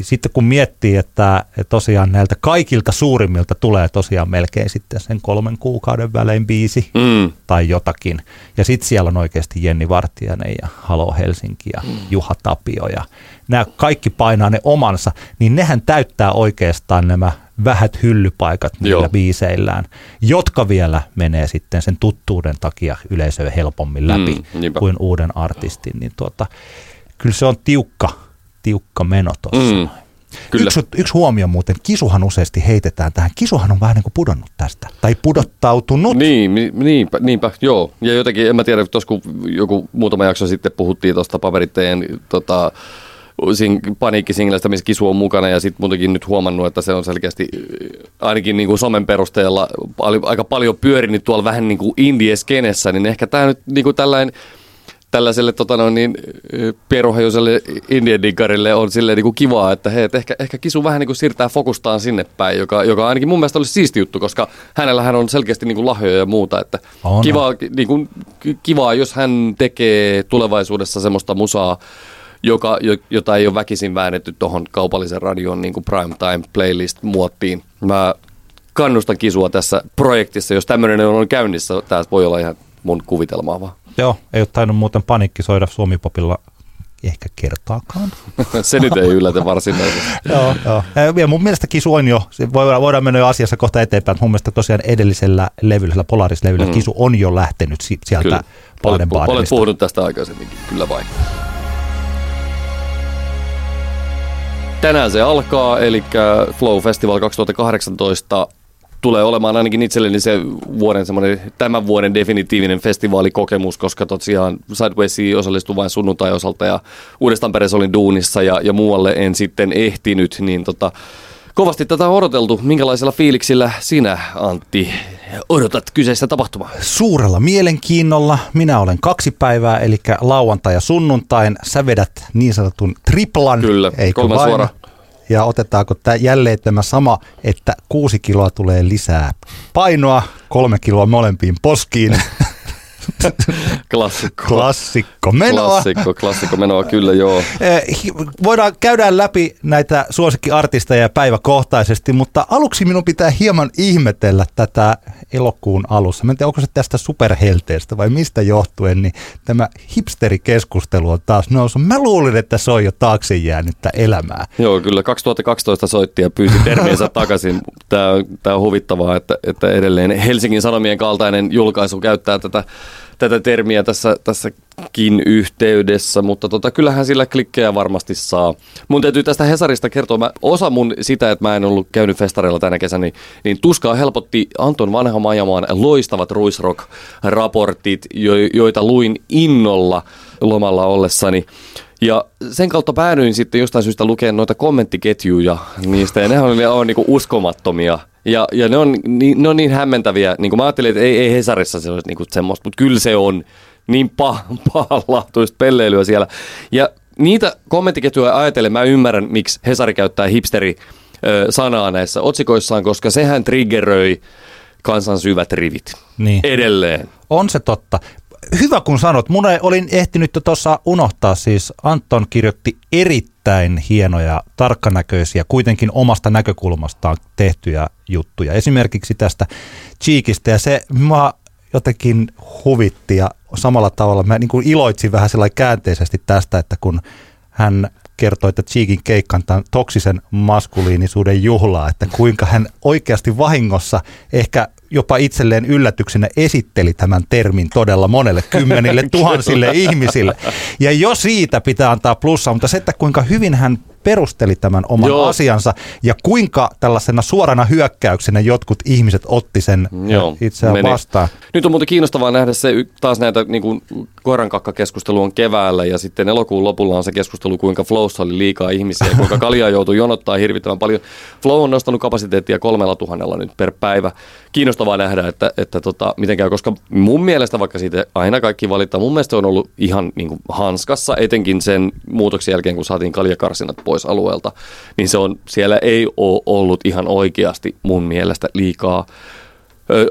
sitten kun miettii, että tosiaan näiltä kaikilta suurimmilta tulee tosiaan melkein sitten sen kolmen kuukauden välein biisi mm. tai jotakin. Ja sitten siellä on oikeasti Jenni Vartijainen ja Halo Helsinki ja mm. Juha Tapio ja nämä kaikki painaa ne omansa, niin nehän täyttää oikeastaan nämä vähät hyllypaikat niillä Joo. biiseillään, jotka vielä menee sitten sen tuttuuden takia yleisöön helpommin läpi mm, kuin uuden artistin. Niin tuota, kyllä se on tiukka tiukka meno tuossa. Mm. Kyllä. Yksi, yksi huomio muuten, kisuhan useasti heitetään tähän. Kisuhan on vähän niin kuin pudonnut tästä, tai pudottautunut. Niin, niinpä, niinpä, joo. Ja jotenkin, en mä tiedä, tuossa kun joku muutama jakso sitten puhuttiin tuosta paperitteen tota, sing, paniikkisinglestä, missä kisu on mukana, ja sitten muutenkin nyt huomannut, että se on selkeästi ainakin niin kuin somen perusteella aika paljon pyörinyt tuolla vähän niin kuin indie-skenessä, niin ehkä tämä nyt niin kuin tällainen tällaiselle tota no, niin, pieruhajuiselle indiedinkarille on silleen niin kuin kivaa, että hei, että ehkä, ehkä Kisu vähän niin kuin siirtää fokustaan sinne päin, joka, joka ainakin mun mielestä olisi siisti juttu, koska hänellähän on selkeästi niin kuin lahjoja ja muuta, että on. kivaa, niin kuin, kivaa, jos hän tekee tulevaisuudessa semmoista musaa, joka, jota ei ole väkisin väännetty tuohon kaupallisen radion niin kuin time playlist-muottiin. Mä kannustan Kisua tässä projektissa, jos tämmöinen on käynnissä, tämä voi olla ihan mun kuvitelmaa vaan. Joo, ei ole tainnut muuten panikki soida Suomipopilla ehkä kertaakaan. se nyt ei yllätä varsinaisesti. joo, joo. Ja mun mielestä Kisu on jo, voidaan, mennä jo asiassa kohta eteenpäin, mun mielestä tosiaan edellisellä levyllä, Polaris-levyllä, mm. Kisu on jo lähtenyt sieltä Kyllä. Olet, olet puhunut tästä aikaisemminkin, kyllä vain. Tänään se alkaa, eli Flow Festival 2018 tulee olemaan ainakin itselleni se vuoden semmoinen, tämän vuoden definitiivinen festivaalikokemus, koska tosiaan Sidewaysiin osallistui vain sunnuntai osalta ja uudestaan perässä olin duunissa ja, ja muualle en sitten ehtinyt, niin tota, kovasti tätä on odoteltu. Minkälaisella fiiliksillä sinä, Antti, odotat kyseistä tapahtumaa? Suurella mielenkiinnolla. Minä olen kaksi päivää, eli lauantai ja sunnuntain. Sä vedät niin sanotun triplan. Kyllä, kolme suora ja otetaanko tämä jälleen tämä sama, että kuusi kiloa tulee lisää painoa, kolme kiloa molempiin poskiin. Klassikko. Klassikko menoa. Klassikko, klassikko menoa, kyllä joo. Eh, voidaan käydä läpi näitä suosikkiartisteja päiväkohtaisesti, mutta aluksi minun pitää hieman ihmetellä tätä elokuun alussa. Mä en tiedä, onko se tästä superhelteestä vai mistä johtuen, niin tämä hipsterikeskustelu on taas noussut. Mä luulin, että se on jo taakse jäänyttä elämää. Joo, kyllä 2012 soitti ja pyysi termiensä takaisin. Tämä on, tämä on huvittavaa, että, että edelleen Helsingin Sanomien kaltainen julkaisu käyttää tätä tätä termiä tässä, tässäkin yhteydessä, mutta tota, kyllähän sillä klikkejä varmasti saa. Mun täytyy tästä Hesarista kertoa, mä, osa mun sitä, että mä en ollut käynyt festareilla tänä kesänä, niin, niin tuskaa helpotti Anton Vanha Majamaan loistavat Ruisrock-raportit, jo, joita luin innolla lomalla ollessani. Ja sen kautta päädyin sitten jostain syystä lukemaan noita kommenttiketjuja niistä, ja ne on, ne on niinku uskomattomia. Ja, ja ne, on, niin, ne on niin hämmentäviä. Niin kuin mä ajattelin, että ei, ei Hesarissa se olisi niin semmoista, mutta kyllä se on niin pah- pahanlaatuista pelleilyä siellä. Ja niitä kommenttiketjuja ajatellen mä ymmärrän, miksi Hesari käyttää hipsteri sanaa näissä otsikoissaan, koska sehän triggeröi kansan syvät rivit. Niin. Edelleen. On se totta hyvä kun sanot. Mun olin ehtinyt tuossa unohtaa, siis Anton kirjoitti erittäin hienoja, tarkkanäköisiä, kuitenkin omasta näkökulmastaan tehtyjä juttuja. Esimerkiksi tästä Cheekistä ja se mua jotenkin huvitti ja samalla tavalla mä niin iloitsin vähän sellainen käänteisesti tästä, että kun hän kertoi, että Cheekin keikkan tämän toksisen maskuliinisuuden juhlaa, että kuinka hän oikeasti vahingossa ehkä jopa itselleen yllätyksenä esitteli tämän termin todella monelle kymmenille tuhansille ihmisille. Ja jo siitä pitää antaa plussaa, mutta se, että kuinka hyvin hän perusteli tämän oman Joo. asiansa ja kuinka tällaisena suorana hyökkäyksenä jotkut ihmiset otti sen Joo, itseään meni. vastaan. Nyt on muuten kiinnostavaa nähdä se taas näitä niin kuin koirankakka-keskustelu on keväällä ja sitten elokuun lopulla on se keskustelu, kuinka Flowssa oli liikaa ihmisiä ja kuinka kaljaa joutuu jonottaa hirvittävän paljon. Flow on nostanut kapasiteettia kolmella tuhannella nyt per päivä. Kiinnostavaa nähdä, että, että tota, miten käy, koska mun mielestä vaikka siitä aina kaikki valittaa, mun mielestä on ollut ihan niin kuin hanskassa, etenkin sen muutoksen jälkeen, kun saatiin kaljakarsinat pois pois alueelta, niin se on, siellä ei ole ollut ihan oikeasti mun mielestä liikaa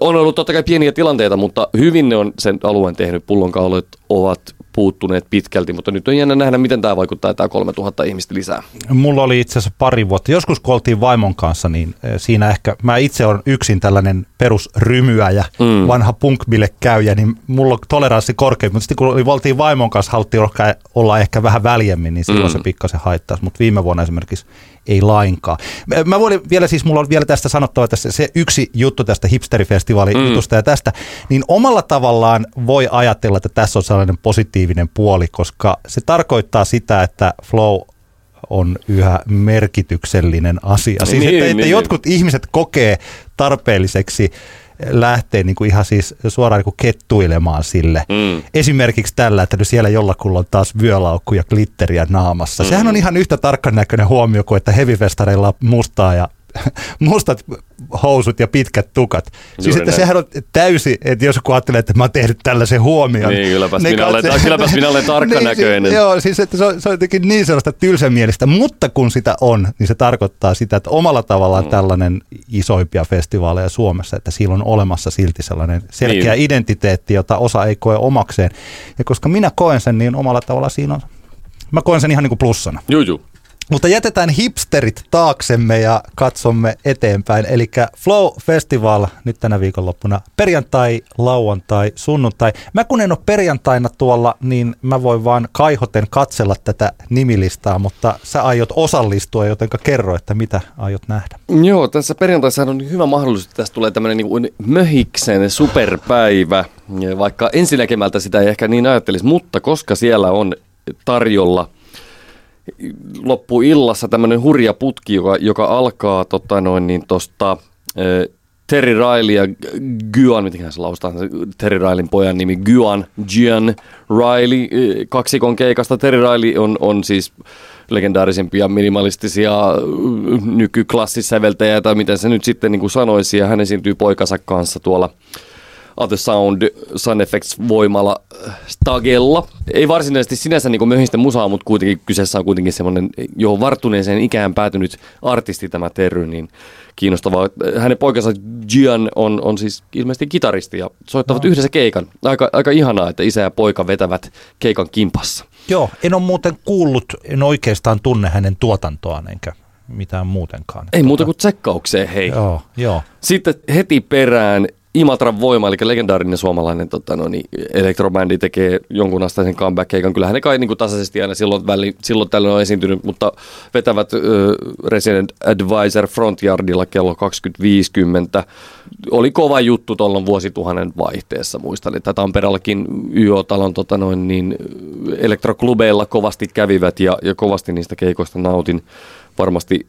on ollut totta kai pieniä tilanteita, mutta hyvin ne on sen alueen tehnyt. Pullonkaulat ovat puuttuneet pitkälti, mutta nyt on jännä nähdä, miten tämä vaikuttaa, tämä 3000 ihmistä lisää. Mulla oli itse asiassa pari vuotta. Joskus kun oltiin vaimon kanssa, niin eh, siinä ehkä, mä itse olen yksin tällainen perusrymyäjä, mm. vanha punkbille käyjä, niin mulla on toleranssi korkeampi, mutta sitten kun oltiin vaimon kanssa, haluttiin olla ehkä vähän väljemmin, niin silloin mm. se pikkasen haittaisi, mutta viime vuonna esimerkiksi ei lainkaan. Mä voin vielä siis, mulla on vielä tästä sanottava, että se yksi juttu tästä hipsterifestivaalin mm. jutusta ja tästä, niin omalla tavallaan voi ajatella, että tässä on sellainen positiivinen puoli, koska se tarkoittaa sitä, että Flow on yhä merkityksellinen asia. Siis niin, että, että niin. jotkut ihmiset kokee tarpeelliseksi lähtee niin kuin ihan siis suoraan niin kuin kettuilemaan sille. Mm. Esimerkiksi tällä, että siellä jollakulla on taas vyölaukku ja glitteriä naamassa. Mm. Sehän on ihan yhtä tarkkan näköinen huomio kuin, että heavy-festareilla on mustaa ja mustat housut ja pitkät tukat. Juuri siis että näin. sehän on täysi, että jos joku ajattelee, että mä oon tehnyt tällaisen huomion. Niin, kylläpäs, minä, olen, se, kylläpäs minä olen tarkkanäköinen. niin, joo, siis että se on, se on jotenkin niin sellaista tylsämielistä, mutta kun sitä on, niin se tarkoittaa sitä, että omalla tavallaan mm. tällainen isoimpia festivaaleja Suomessa, että sillä on olemassa silti sellainen selkeä niin. identiteetti, jota osa ei koe omakseen. Ja koska minä koen sen, niin omalla tavalla siinä on, mä koen sen ihan niin kuin plussana. Juu, juu. Mutta jätetään hipsterit taaksemme ja katsomme eteenpäin. Eli Flow Festival nyt tänä viikonloppuna perjantai, lauantai, sunnuntai. Mä kun en ole perjantaina tuolla, niin mä voin vaan kaihoten katsella tätä nimilistaa, mutta sä aiot osallistua, joten kerro, että mitä aiot nähdä. Joo, tässä perjantaissa on hyvä mahdollisuus, että tässä tulee tämmöinen niin möhiksen superpäivä, vaikka ensinäkemältä sitä ei ehkä niin ajattelisi, mutta koska siellä on tarjolla – loppuillassa tämmöinen hurja putki, joka, joka alkaa tota noin, niin tosta, Terry Riley ja Gyan, miten se laustaa, Terry Rileyn pojan nimi, Gyan, Gian Riley, kaksikon keikasta. Terry Riley on, on siis legendaarisimpia minimalistisia nykyklassisäveltäjiä, tai miten se nyt sitten niin kuin sanoisi, ja hän esiintyy poikansa kanssa tuolla Other Sound Sun Effects voimalla äh, Stagella. Ei varsinaisesti sinänsä niin möhistä musaa, mutta kuitenkin kyseessä on kuitenkin semmoinen johon varttuneeseen ikään päätynyt artisti tämä Terry, niin kiinnostavaa. Hänen poikansa Gian on, on siis ilmeisesti kitaristi ja soittavat no. yhdessä keikan. Aika, aika ihanaa, että isä ja poika vetävät keikan kimpassa. Joo, en ole muuten kuullut, en oikeastaan tunne hänen tuotantoaan enkä mitään muutenkaan. Ei muuta kuin tsekkaukseen, hei. Joo, joo. Sitten heti perään Imatran voima, eli legendaarinen suomalainen tota, no niin, elektrobändi tekee jonkun asteisen comeback-keikan. Kyllähän ne kai niin kuin tasaisesti aina silloin, väli, silloin tällöin on esiintynyt, mutta vetävät ö, Resident Advisor Frontyardilla kello 2050. Oli kova juttu tuolla vuosituhannen vaihteessa, muistan, että Tampereellakin YO-talon tota, noin, niin, elektroklubeilla kovasti kävivät ja, ja kovasti niistä keikoista nautin varmasti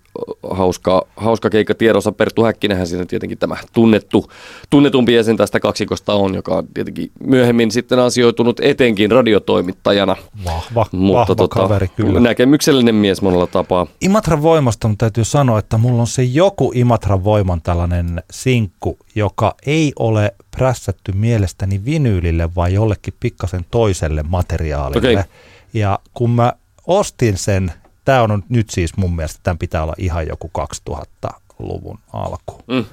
hauska, hauska keikka tiedossa. Perttu Häkkinenhän siinä tietenkin tämä tunnettu, tunnetumpi jäsen tästä kaksikosta on, joka on tietenkin myöhemmin sitten asioitunut etenkin radiotoimittajana. Vahva, Mutta vahva tota, kaveri kyllä. Näkemyksellinen mies monella tapaa. Imatran voimasta mun täytyy sanoa, että mulla on se joku Imatran voiman tällainen sinkku, joka ei ole prässätty mielestäni vinyylille, vai jollekin pikkasen toiselle materiaalille. Okay. Ja kun mä ostin sen tämä on nyt siis mun mielestä, tämän pitää olla ihan joku 2000-luvun alku. Mm.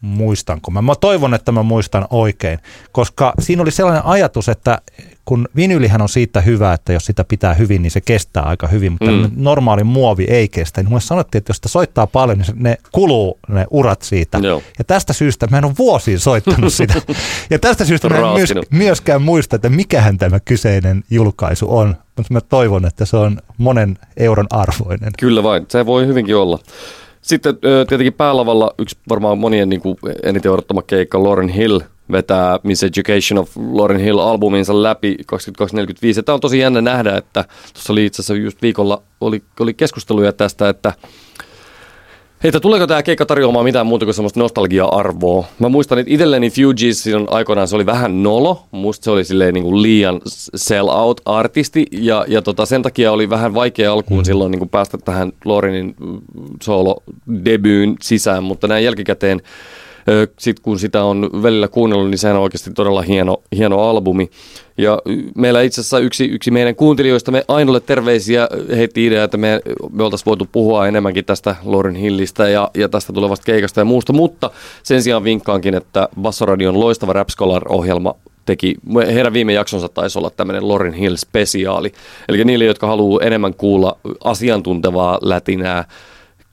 Muistanko mä? Mä toivon, että mä muistan oikein, koska siinä oli sellainen ajatus, että kun vinylihän on siitä hyvä, että jos sitä pitää hyvin, niin se kestää aika hyvin, mutta mm. normaali muovi ei kestä. Niin mulle sanottiin, että jos sitä soittaa paljon, niin ne kuluu ne urat siitä. Joo. Ja tästä syystä mä en ole vuosiin soittanut sitä. ja tästä syystä mä en myös, myöskään muista, että mikähän tämä kyseinen julkaisu on. Mutta mä toivon, että se on monen euron arvoinen. Kyllä vain, se voi hyvinkin olla. Sitten tietenkin päälavalla yksi varmaan monien niin kuin eniten odottama keikka, Lauren Hill vetää Miss Education of Lauren Hill albuminsa läpi 2245. Tämä on tosi jännä nähdä, että tuossa oli itse asiassa just viikolla oli, oli keskusteluja tästä, että Heitä, tuleeko tämä keikka tarjoamaan mitään muuta kuin semmoista nostalgia-arvoa? Mä muistan, että itselleni Fugees silloin aikoinaan se oli vähän nolo. Musta se oli silleen niin kuin liian sell-out-artisti ja, ja tota, sen takia oli vähän vaikea alkuun mm. silloin niin kuin päästä tähän Lorenin solo-debyyn sisään, mutta näin jälkikäteen sitten kun sitä on välillä kuunnellut, niin sehän on oikeasti todella hieno, hieno albumi. Ja meillä itse asiassa yksi, yksi meidän kuuntelijoista, me Ainolle terveisiä heti idea, että me, me oltaisiin voitu puhua enemmänkin tästä Lauren Hillistä ja, ja tästä tulevasta keikasta ja muusta, mutta sen sijaan vinkkaankin, että Bassoradion loistava Rap Scholar-ohjelma teki, heidän viime jaksonsa taisi olla tämmöinen Lauren Hill-spesiaali. Eli niille, jotka haluaa enemmän kuulla asiantuntevaa lätinää,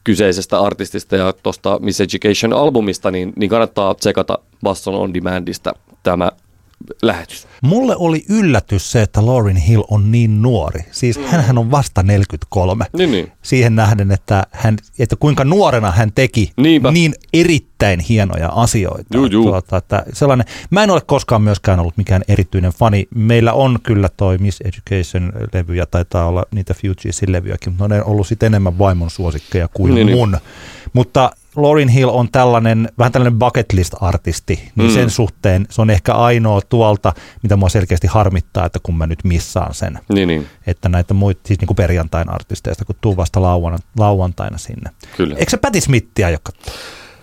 kyseisestä artistista ja tuosta Miss Education-albumista, niin, niin kannattaa tsekata Basson On Demandista tämä lähetys. Mulle oli yllätys se, että Lauren Hill on niin nuori. Siis mm. hän on vasta 43. Niin, niin. Siihen nähden, että, hän, että kuinka nuorena hän teki Niinpä. niin erittäin hienoja asioita. Juu, juu. Tuota, että sellainen, mä en ole koskaan myöskään ollut mikään erityinen fani. Meillä on kyllä toi Miss Education-levy ja taitaa olla niitä Fugeesin levyjäkin, mutta ne on ollut sitten enemmän vaimon suosikkeja kuin niin, niin. mun. Niin. Mutta Lauryn Hill on tällainen, vähän tällainen bucket list-artisti, niin mm. sen suhteen se on ehkä ainoa tuolta, mitä mua selkeästi harmittaa, että kun mä nyt missaan sen. Niin, niin. Että näitä muita, siis niin kuin perjantain artisteista, kun tuu vasta lauan, lauantaina sinne. Kyllä. Eikö se Päti Smithia, joka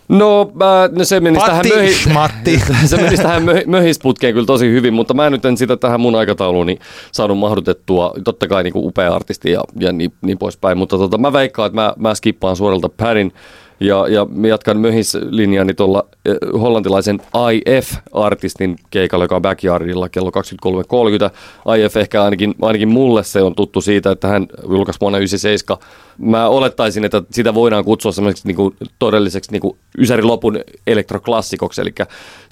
No, mä, no se menisi Patti, tähän, möhi, Matti. se menisi tähän möhi, möhisputkeen kyllä tosi hyvin, mutta mä nyt en sitä tähän mun aikatauluun saanut mahdutettua. Totta kai niin kuin upea artisti ja, ja niin, niin poispäin, mutta tota, mä veikkaan, että mä, mä skippaan suoralta Pärin Ja, ja jatkan möhislinjani tuolla eh, hollantilaisen IF-artistin keikalla, joka on Backyardilla kello 23.30. IF ehkä ainakin, ainakin mulle se on tuttu siitä, että hän julkaisi vuonna 97. Mä olettaisin, että sitä voidaan kutsua semmoiseksi niin kuin, todelliseksi niin kuin Ysäri lopun elektroklassikoksi, eli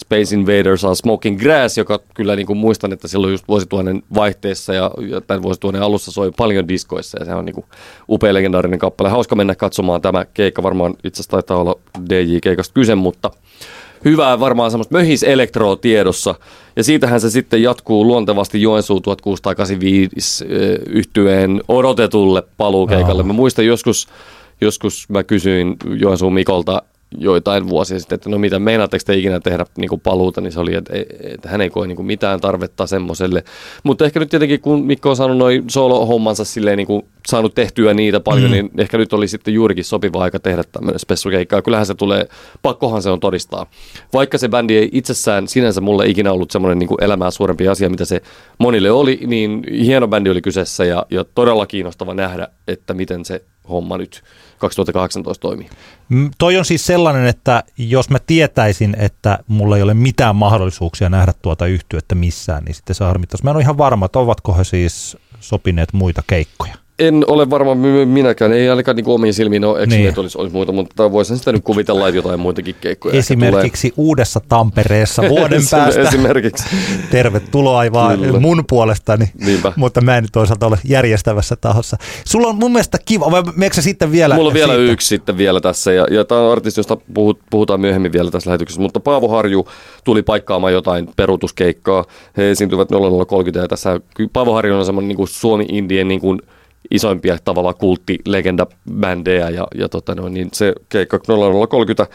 Space Invaders on Smoking Grass, joka kyllä niin kuin muistan, että silloin just vuosituhannen vaihteessa ja, ja tämän vuosituhannen alussa soi paljon diskoissa ja se on niin kuin upea legendaarinen kappale. Hauska mennä katsomaan tämä keikka, varmaan itse asiassa taitaa olla DJ-keikasta kyse, mutta hyvää varmaan semmoista möhis elektroa tiedossa. Ja siitähän se sitten jatkuu luontevasti Joensuu 1685 yhtyeen odotetulle paluukeikalle. Mä muistan joskus, joskus mä kysyin Joensuun Mikolta joitain vuosia sitten, että no mitä meinaatteko te ikinä tehdä niin kuin paluuta, niin se oli, että, että hän ei koe niin kuin mitään tarvetta semmoiselle. Mutta ehkä nyt tietenkin, kun Mikko on saanut noin solo-hommansa silleen niin kuin saanut tehtyä niitä paljon, mm. niin ehkä nyt oli sitten juurikin sopiva aika tehdä tämmöinen spessukeikka. Kyllähän se tulee, pakkohan se on todistaa. Vaikka se bändi ei itsessään sinänsä mulle ikinä ollut semmoinen niin kuin elämää suurempi asia, mitä se monille oli, niin hieno bändi oli kyseessä ja, ja todella kiinnostava nähdä, että miten se homma nyt 2018 toimii. Toi on siis sellainen, että jos mä tietäisin, että mulla ei ole mitään mahdollisuuksia nähdä tuota yhtyettä missään, niin sitten se harmittaisi. Mä en ole ihan varma, että ovatko he siis sopineet muita keikkoja. En ole varma minäkään, ei ainakaan niin omiin silmiin ole niin. olisi, olisi muuta, mutta voisin sitä nyt kuvitella, että jotain muitakin keikkoja. Esimerkiksi Uudessa Tampereessa vuoden päästä. Esimerkiksi. Tervetuloa vaan Kyllä. mun puolestani, Niinpä. mutta mä en nyt toisaalta ole järjestävässä tahossa. Sulla on mun mielestä kiva, vai meneekö sitten vielä? Mulla on vielä siitä? yksi sitten vielä tässä, ja, ja tämä on artisti, josta puhut, puhutaan myöhemmin vielä tässä lähetyksessä, mutta Paavo Harju tuli paikkaamaan jotain peruutuskeikkaa. He esiintyvät 0030, ja tässä Paavo Harju on semmoinen niin Suomi-Indien niin kuin isoimpia tavallaan kulttilegendabändejä ja, ja tota no, niin se keikka 0030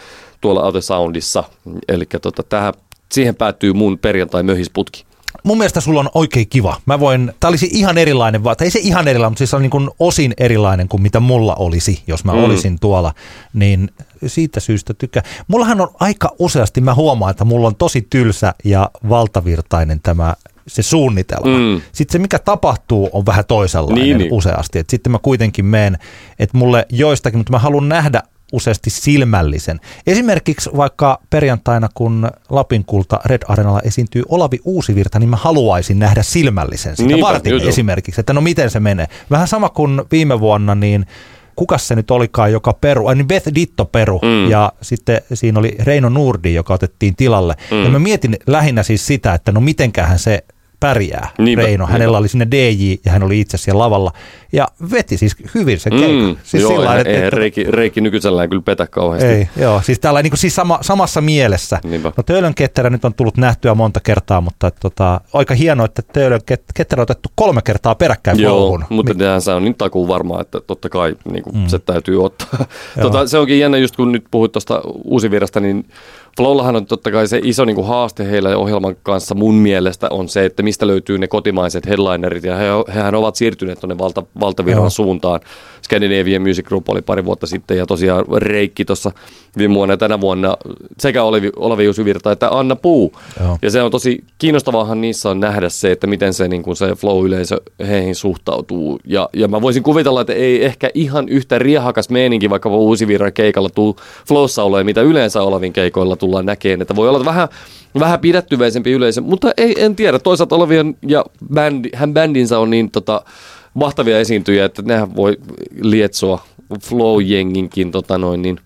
tuolla Out Soundissa. Eli tota, tähän, siihen päättyy mun perjantai-möhisputki. Mun mielestä sulla on oikein kiva. Mä voin, tää olisi ihan erilainen, tai ei se ihan erilainen, mutta siis on niin kuin osin erilainen kuin mitä mulla olisi, jos mä mm. olisin tuolla. Niin siitä syystä tykkää. Mullahan on aika useasti, mä huomaan, että mulla on tosi tylsä ja valtavirtainen tämä se suunnitelma. Mm. Sitten se, mikä tapahtuu, on vähän toisenlainen niin, niin. useasti. Et sitten mä kuitenkin menen, että mulle joistakin, mutta mä haluan nähdä useasti silmällisen. Esimerkiksi vaikka perjantaina, kun Lapin kulta Red Arenalla esiintyy Olavi Uusivirta, niin mä haluaisin nähdä silmällisen sitä Niinpä, vartin joo, esimerkiksi, että no miten se menee. Vähän sama kuin viime vuonna, niin kuka se nyt olikaan, joka peru, äh, niin Beth Ditto peru, mm. ja sitten siinä oli Reino Nurdi, joka otettiin tilalle. Mm. Ja mä mietin lähinnä siis sitä, että no mitenkähän se pärjää niinpä, Reino. Hänellä niinpä. oli sinne DJ ja hän oli itse siellä lavalla ja veti siis hyvin se keikka. Mm, siis joo, sillä, että, ei, Reiki, Reiki nykyisellään kyllä petä kauheasti. Ei, joo, siis täällä niin kuin, siis sama, samassa mielessä. Niinpä. No Töölön ketterä nyt on tullut nähtyä monta kertaa, mutta että, tota, aika hienoa, että Töölön ketterä on otettu kolme kertaa peräkkäin Joo, polun. mutta Mi- se on niin takuu varmaa, että totta kai niin kuin, mm. se täytyy ottaa. tota, se onkin jännä just kun nyt puhuit tuosta uusivirasta, niin Flowllahan on totta kai se iso niin kuin haaste heillä ohjelman kanssa mun mielestä on se, että mistä löytyy ne kotimaiset headlinerit ja he, hehän ovat siirtyneet tuonne valta, valtaviran Joo. suuntaan. Scandinavian Music Group oli pari vuotta sitten ja tosiaan Reikki tuossa viime vuonna ja tänä vuonna sekä Olavi, Olavi Virta että Anna Puu. Joo. Ja se on tosi kiinnostavaahan niissä on nähdä se, että miten se, niin kuin se flow-yleisö heihin suhtautuu. Ja, ja mä voisin kuvitella, että ei ehkä ihan yhtä riehakas meininki vaikka Virran keikalla tuu flowssa ole, mitä yleensä Olavin keikoilla tullaan näkemään. Että voi olla vähän, vähän pidättyväisempi yleisö, mutta ei, en tiedä. Toisaalta Olavien ja bändi, hän bändinsä on niin tota, mahtavia esiintyjä, että nehän voi lietsoa flow-jenginkin tota noin, niin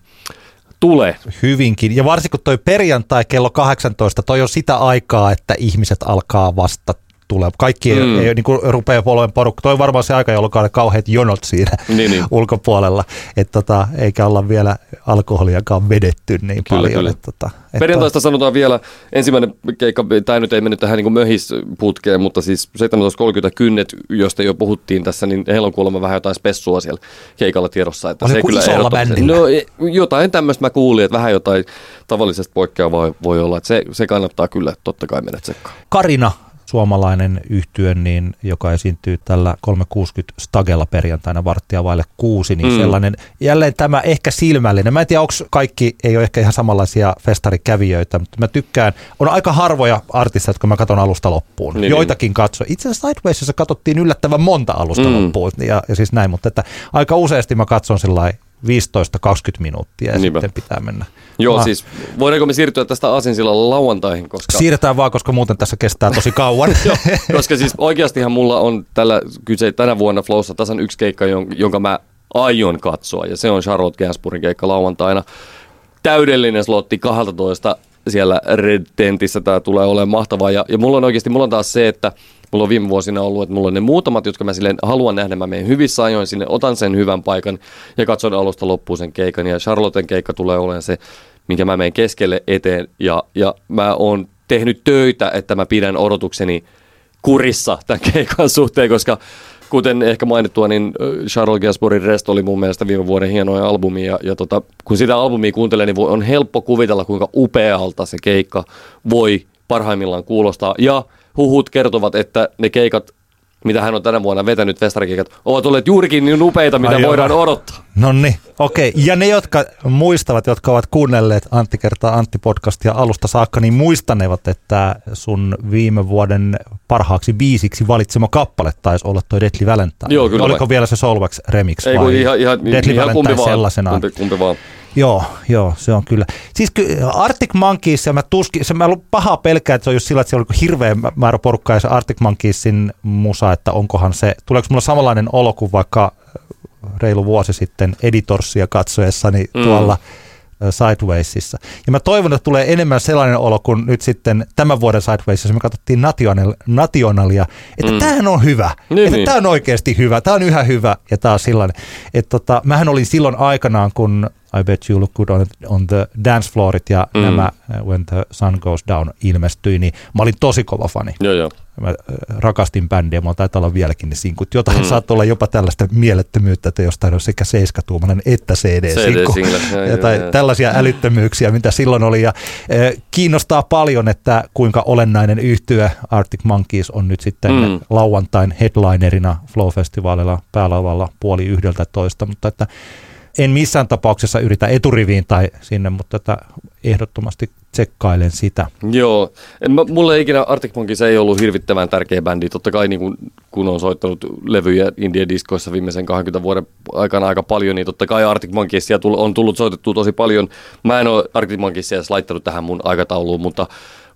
tulee. Hyvinkin. Ja varsinkin toi perjantai kello 18, toi on sitä aikaa, että ihmiset alkaa vasta tulee. Kaikki mm. ei, ei niin kuin rupeaa olemaan porukka. Toi on varmaan se aika, jolloin on kauheat jonot siinä niin, niin. ulkopuolella. Et tota, eikä olla vielä alkoholiakaan vedetty niin kyllä, paljon. Kyllä. Et tota, et Perjantaista sanotaan vielä ensimmäinen keikka, tämä nyt ei mennyt tähän niin möhisputkeen, mutta siis 17.30 kynnet, josta jo puhuttiin tässä, niin heillä on kuulemma vähän jotain spessua siellä keikalla tiedossa. Että se kyllä isolla bändillä? No e, jotain tämmöistä mä kuulin, että vähän jotain tavallisesta poikkeavaa voi olla. Että se, se kannattaa kyllä totta kai mennä tsekkaan. Karina suomalainen yhtye, niin, joka esiintyy tällä 360 Stagella perjantaina varttia vaille kuusi, niin mm. sellainen jälleen tämä ehkä silmällinen. Mä en tiedä, onko kaikki, ei ole ehkä ihan samanlaisia festarikävijöitä, mutta mä tykkään, on aika harvoja artisteja, jotka mä katson alusta loppuun. Niin, Joitakin niin. katso. Itse asiassa Sidewaysissa katsottiin yllättävän monta alusta mm. loppuun ja, ja siis näin, mutta että aika useasti mä katson sellainen minuuttia ja Niinpä. sitten pitää mennä. Joo, Ah. siis voidaanko me siirtyä tästä Aasinsilalla lauantaihin, koska... Siirretään vaan, koska muuten tässä kestää tosi kauan. Joo, koska siis oikeastihan mulla on tällä kyse tänä vuonna Flowssa tasan yksi keikka, jon- jonka mä aion katsoa, ja se on Charlotte Gainsbourin keikka lauantaina. Täydellinen slotti 12 siellä Red Tentissä, tämä tulee olemaan mahtavaa, ja, ja mulla on oikeasti, mulla on taas se, että mulla on viime vuosina ollut, että mulla on ne muutamat, jotka mä silleen haluan nähdä, mä menen hyvissä ajoin sinne, otan sen hyvän paikan ja katson alusta loppuun sen keikan, ja Charlotten keikka tulee olemaan se, minkä mä menen keskelle eteen, ja, ja mä oon tehnyt töitä, että mä pidän odotukseni kurissa tämän keikan suhteen, koska kuten ehkä mainittua, niin Charles Gainsbourin Rest oli mun mielestä viime vuoden hienoja albumi, ja, ja tota, kun sitä albumia kuuntelee, niin on helppo kuvitella, kuinka upealta se keikka voi parhaimmillaan kuulostaa, ja huhut kertovat, että ne keikat, mitä hän on tänä vuonna vetänyt festarikeikat, ovat olleet juurikin niin upeita, mitä Ai joo. voidaan odottaa. No niin, okei. Ja ne, jotka muistavat, jotka ovat kuunnelleet Antti kertaa Antti podcastia alusta saakka, niin muistanevat, että sun viime vuoden parhaaksi biisiksi valitsema kappale taisi olla toi Deadly Valentine. Joo, kyllä Oliko vai. vielä se Solvax remix Ei vai ihan, ihan, Deadly ihan kumpi Valentine vaan. sellaisenaan? Kumpi, kumpi vaan. Joo, joo, se on kyllä. Siis ky- Arctic Monkeys, mä tuskin, se mä pahaa pelkää, että se on just sillä, että siellä on hirveä määrä porukkaa ja se Arctic Monkeysin musa, että onkohan se, tuleeko mulla samanlainen olo kuin vaikka reilu vuosi sitten editorsia katsoessani Mm. tuolla ö, Sidewaysissa. Ja mä toivon, että tulee enemmän sellainen olo kuin nyt sitten tämän vuoden Sidewaysissa, me katsottiin National, Nationalia, että mm. tämähän on hyvä, Niin, että niin. tämä on oikeasti hyvä, tämä on yhä hyvä ja tämä on sellainen. Että tota, mähän olin silloin aikanaan, kun I Bet You Look Good on, on the Dance Floorit ja Mm. nämä uh, When the Sun Goes Down ilmestyi, niin mä olin tosi kova fani. Joo, joo. Mä äh, rakastin bändiä, mulla taitaa olla vieläkin ne sinkut. Jotain Mm. saattaa olla jopa tällaista mielettömyyttä, että jostain on sekä seiskatuumainen että CD-sinkku. Ja tai tällaisia älyttömyyksiä, mitä silloin oli. Ja, äh, kiinnostaa paljon, että kuinka olennainen yhtyö Arctic Monkeys on nyt sitten mm. lauantain headlinerina Flow-festivaalilla päälavalla puoli yhdeltä toista, mutta että en missään tapauksessa yritä eturiviin tai sinne, mutta että ehdottomasti tsekkailen sitä. Joo, en mä, mulle ikinä Arctic Monkeys ei ollut hirvittävän tärkeä bändi. Totta kai niin kun, kun on soittanut levyjä India diskoissa viimeisen 20 vuoden aikana aika paljon, niin totta kai Arctic Monkeysia tull- on tullut soitettua tosi paljon. Mä en ole Arctic Monkeysia edes laittanut tähän mun aikatauluun, mutta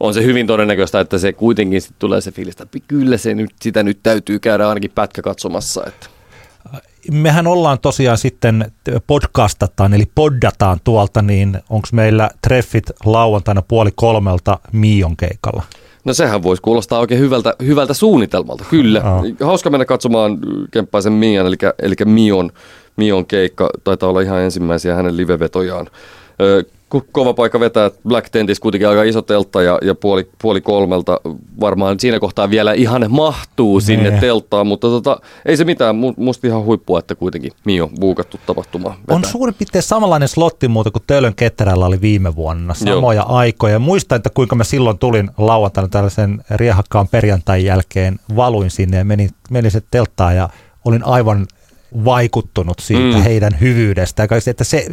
on se hyvin todennäköistä, että se kuitenkin sit tulee se fiilis, että kyllä se nyt, sitä nyt täytyy käydä ainakin pätkä katsomassa. Että. Mehän ollaan tosiaan sitten podcastataan, eli poddataan tuolta, niin onko meillä treffit lauantaina puoli kolmelta Mion keikalla? No sehän voisi kuulostaa oikein hyvältä, hyvältä suunnitelmalta, kyllä. Joo. Hauska mennä katsomaan Kemppaisen Mian, eli, eli Mion, Mion keikka. Taitaa olla ihan ensimmäisiä hänen livevetojaan. Kova paikka vetää Black Tentis kuitenkin aika iso teltta ja, ja puoli, puoli kolmelta varmaan siinä kohtaa vielä ihan mahtuu sinne Nee. telttaan, mutta tota, ei se mitään, Mu- musta ihan huippua, että kuitenkin Mio buukattu tapahtuma vetää. On suurin piirtein samanlainen slotti muuta kuin Töölön ketterällä oli viime vuonna, samoja Joo. aikoja. Muistan, että kuinka mä silloin tulin lauantaina tällaisen riehakkaan perjantain jälkeen, valuin sinne ja menin, menin se telttaan ja olin aivan vaikuttunut siitä Mm. heidän hyvyydestä. Että se,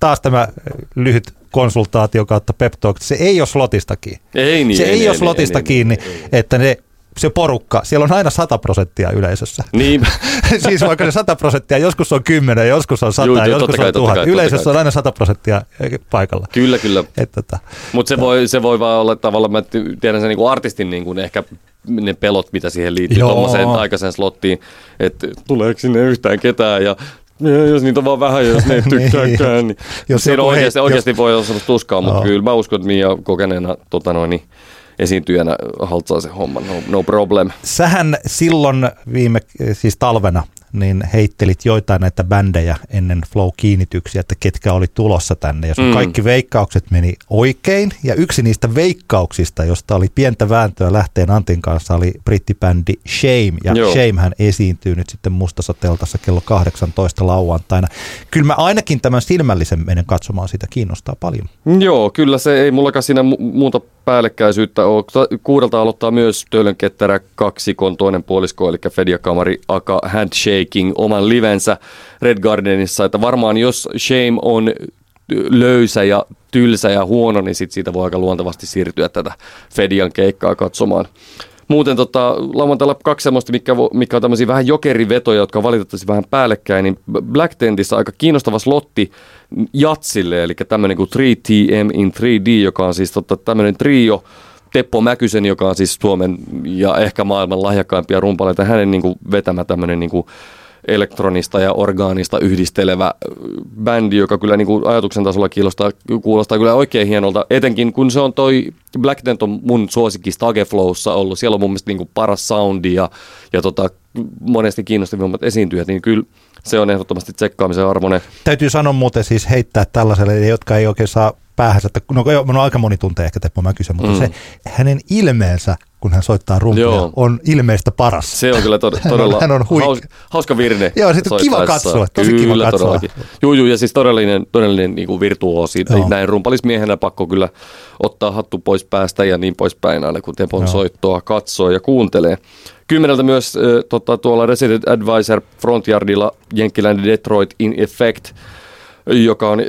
taas tämä lyhyt konsultaatio kautta pep talk, se ei ole slotistakin. Ei niin, se ei ei, niin, ole ei slotista niin, kiinni, ei niin. että ne, se porukka, siellä on aina 100 prosenttia yleisössä. Niin, siis vaikka ne 100 prosenttia, joskus on 10, joskus on 100, Juu, joskus kai, on totta 1000. kai, totta Yleisössä kai. on aina 100 prosenttia paikalla. kyllä, kyllä. Että, tota, Mutta se voi, se voi vaan olla tavallaan, mä tiedän sen niin kuin artistin niin kuin ehkä ne pelot, mitä siihen liittyy tuommoiseen aikaiseen slottiin, että tuleeko sinne yhtään ketään ja ja jos niitä on vaan vähän, jos ne ei Niin. tykkääkään, niin Jos jos siinä oikeasti, heit- oikeasti voi olla semmoista tuskaa, mutta Joo. kyllä mä uskon, että Mia kokeneena tota noin, niin esiintyjänä haltsaa se homma, no, no problem. sähän silloin viime, siis talvena, niin heittelit joitain näitä bändejä ennen Flow-kiinnityksiä, että ketkä oli tulossa tänne. Ja sun Mm. kaikki veikkaukset meni oikein. Ja yksi niistä veikkauksista, josta oli pientä vääntöä lähteen Antin kanssa, oli brittibändi Shame. Ja Joo. Shamehän esiintyy nyt sitten Mustassa teltassa kello 18 lauantaina. Kyllä mä ainakin tämän silmällisen menen katsomaan sitä, kiinnostaa paljon. Joo, kyllä se ei mullakaan siinä mu- muuta päällekkäisyyttä ole. Ta- Kuudelta aloittaa myös Töölön ketterä kaksikon toinen puolisko, eli Fedia Kamari Aka Handshaking oman livensä Red Gardenissa. Että varmaan jos Shame on löysä ja tylsä ja huono, niin sit siitä voi aika luontevasti siirtyä tätä Fedian keikkaa katsomaan. Muuten tota, lauantailla kaksi semmoista, mikä, mikä on tämmöisiä vähän jokerivetoja, jotka valitettavasti vähän päällekkäin, niin Black Tentissa aika kiinnostava slotti Jatsille, eli tämmöinen kuin 3TM in 3D, joka on siis tota, tämmöinen trio, Teppo Mäkysen, joka on siis Suomen ja ehkä maailman lahjakkaimpia rumpaleita, hänen niin kuin vetämä tämmöinen niin kuin elektronista ja orgaanista yhdistelevä bändi, joka kyllä niin kuin ajatuksen tasolla kuulostaa, kuulostaa kyllä oikein hienolta, etenkin kun se on toi Black Tent on mun suosikki Stageflowssa ollut, siellä on mun mielestä niin kuin paras soundi ja, ja tota, monesti kiinnostavimmat esiintyjät, niin kyllä se on ehdottomasti tsekkaamisen arvoinen. Täytyy sanoa muuten siis heittää tällaiselle, jotka ei oikein saa päähänsä, että no, no aika moni tuntee ehkä Teppo Mäkysen, mutta mm. se hänen ilmeensä, kun hän soittaa rumpia, Joo. on ilmeistä paras. Se on kyllä tod- todella hän on huik- haus, hauska virne. Joo, sit on kiva katsoa, tosi kiva kyllä, katsoa. todellakin. Juu, juu, ja siis todellinen, todellinen niin kuin virtuoosi. Joo. Näin rumpalismiehenä pakko kyllä ottaa hattu pois päästä ja niin poispäin aina, kun Tepon Joo. soittoa katsoo ja kuuntelee. Kymmeneltä myös äh, tota, tuolla Resident Advisor Frontyardilla Jenkkiläinen Detroit in Effect, joka on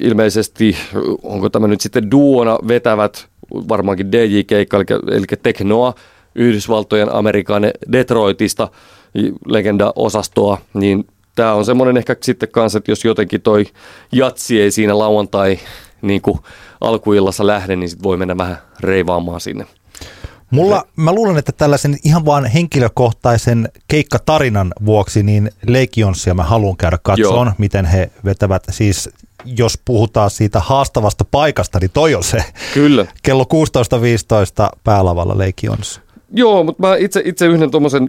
ilmeisesti, onko tämä nyt sitten duona vetävät, varmaankin DJ-keikka, eli, eli Teknoa, Yhdysvaltojen Amerikan Detroitista, legenda-osastoa, niin tämä on semmoinen ehkä sitten kanssa, että jos jotenkin toi jatsi ei siinä lauantai niin kuin alkuillassa lähde, niin sit voi mennä vähän reivaamaan sinne. Mulla, mä luulen, että tällaisen ihan vaan henkilökohtaisen keikkatarinan vuoksi, niin Leikionsia mä haluan käydä katsomaan, Joo. miten he vetävät. Siis jos puhutaan siitä haastavasta paikasta, niin toi on se. Kyllä. Kello 16.15 päälavalla Leikions. Joo, mutta mä itse, itse yhden tuommoisen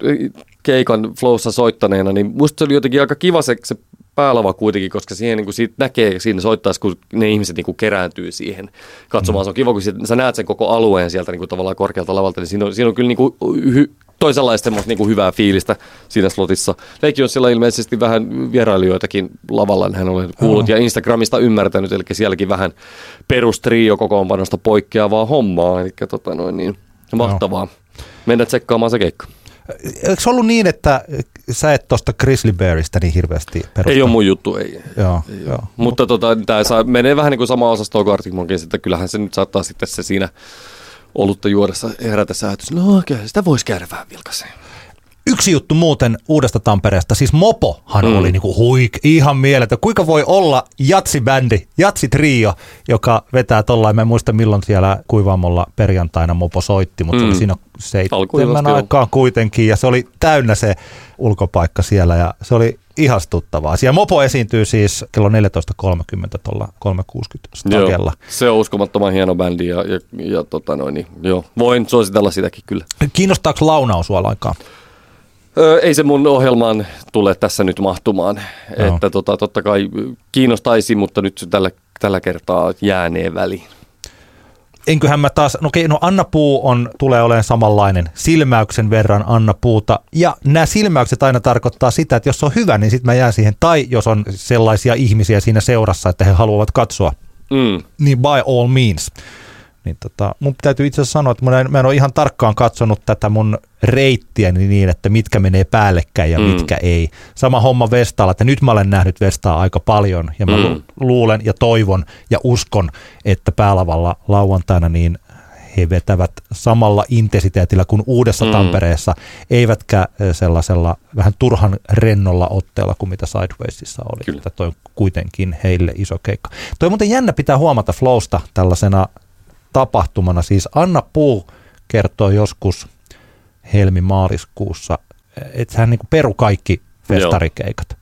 keikan flowssa soittaneena, niin musta se oli jotenkin aika kiva se, se päälava kuitenkin, koska siihen niin kuin siitä näkee siinä soittaessa, kun ne ihmiset niin kuin kerääntyy siihen katsomaan. Se on kiva, kun siitä, sä näet sen koko alueen sieltä niin kuin tavallaan korkealta lavalta, niin siinä on, siinä on kyllä niin kuin hy, toisenlaista semmoista niin kuin hyvää fiilistä siinä slotissa. Leikki on siellä ilmeisesti vähän vierailijoitakin lavalla, hän olen kuullut ja Instagramista ymmärtänyt, eli sielläkin vähän perustrio kokoonpanosta poikkeavaa hommaa, eli tota noin niin, mahtavaa. Mennä tsekkaamaan se keikka. Eikö se ollut niin, että sä et tuosta Grizzly Bearista niin hirveästi perusta? Ei ole mun juttu, ei. Joo, ei joo. Mutta tota, tämä saa, menee vähän niin kuin sama osastoon kuin Arctic Monkeys, että kyllähän se nyt saattaa sitten se siinä olutta juodessa herätä säätys. No okei, sitä voisi käydä vähän vilkaseen. Yksi juttu muuten uudesta Tampereesta, siis Mopohan mm. Oli niinku huik, ihan mieletön. Kuinka voi olla jatsibändi, jatsitrio, joka vetää tollain, mä en muista milloin siellä Kuivaamolla perjantaina Mopo soitti, mutta mm. se oli Mm. siinä seitsemän joo. aikaan kuitenkin ja se oli täynnä se ulkopaikka siellä ja se oli ihastuttavaa. Siellä Mopo esiintyy siis kello 14.30 tuolla 360 stagella. se on uskomattoman hieno bändi ja, ja, ja tota noin, niin, joo, voin suositella sitäkin kyllä. Kiinnostaako launaus sua lainkaan? Öö, ei se mun ohjelmaan tule tässä nyt mahtumaan. Joo. Että tota, totta kai kiinnostaisi, mutta nyt se tällä, tällä kertaa jäänee väliin. enköhän mä taas, no okei, no Anna Puu on, tulee olemaan samanlainen, silmäyksen verran Anna Puuta, ja nämä silmäykset aina tarkoittaa sitä, että jos se on hyvä, niin sitten mä jään siihen, tai jos on sellaisia ihmisiä siinä seurassa, että he haluavat katsoa, Mm. niin by all means. Niin tota, mun täytyy itse asiassa sanoa, että mä en, mä en ole ihan tarkkaan katsonut tätä mun reittiä niin, että mitkä menee päällekkäin ja Mm. mitkä ei. Sama homma Vestaalla, että nyt mä olen nähnyt Vestaa aika paljon ja mä Mm. lu- luulen ja toivon ja uskon, että päälavalla lauantaina niin he vetävät samalla intensiteetillä kuin uudessa Mm. Tampereessa, eivätkä sellaisella vähän turhan rennolla otteella kuin mitä Sidewaysissa oli. Kyllä. Että toi on kuitenkin heille iso keikka. Toi on muuten jännä pitää huomata Flowsta tällaisena tapahtumana. Siis Anna Puu kertoi joskus helmi-maaliskuussa, että hän niin peru kaikki festarikeikat,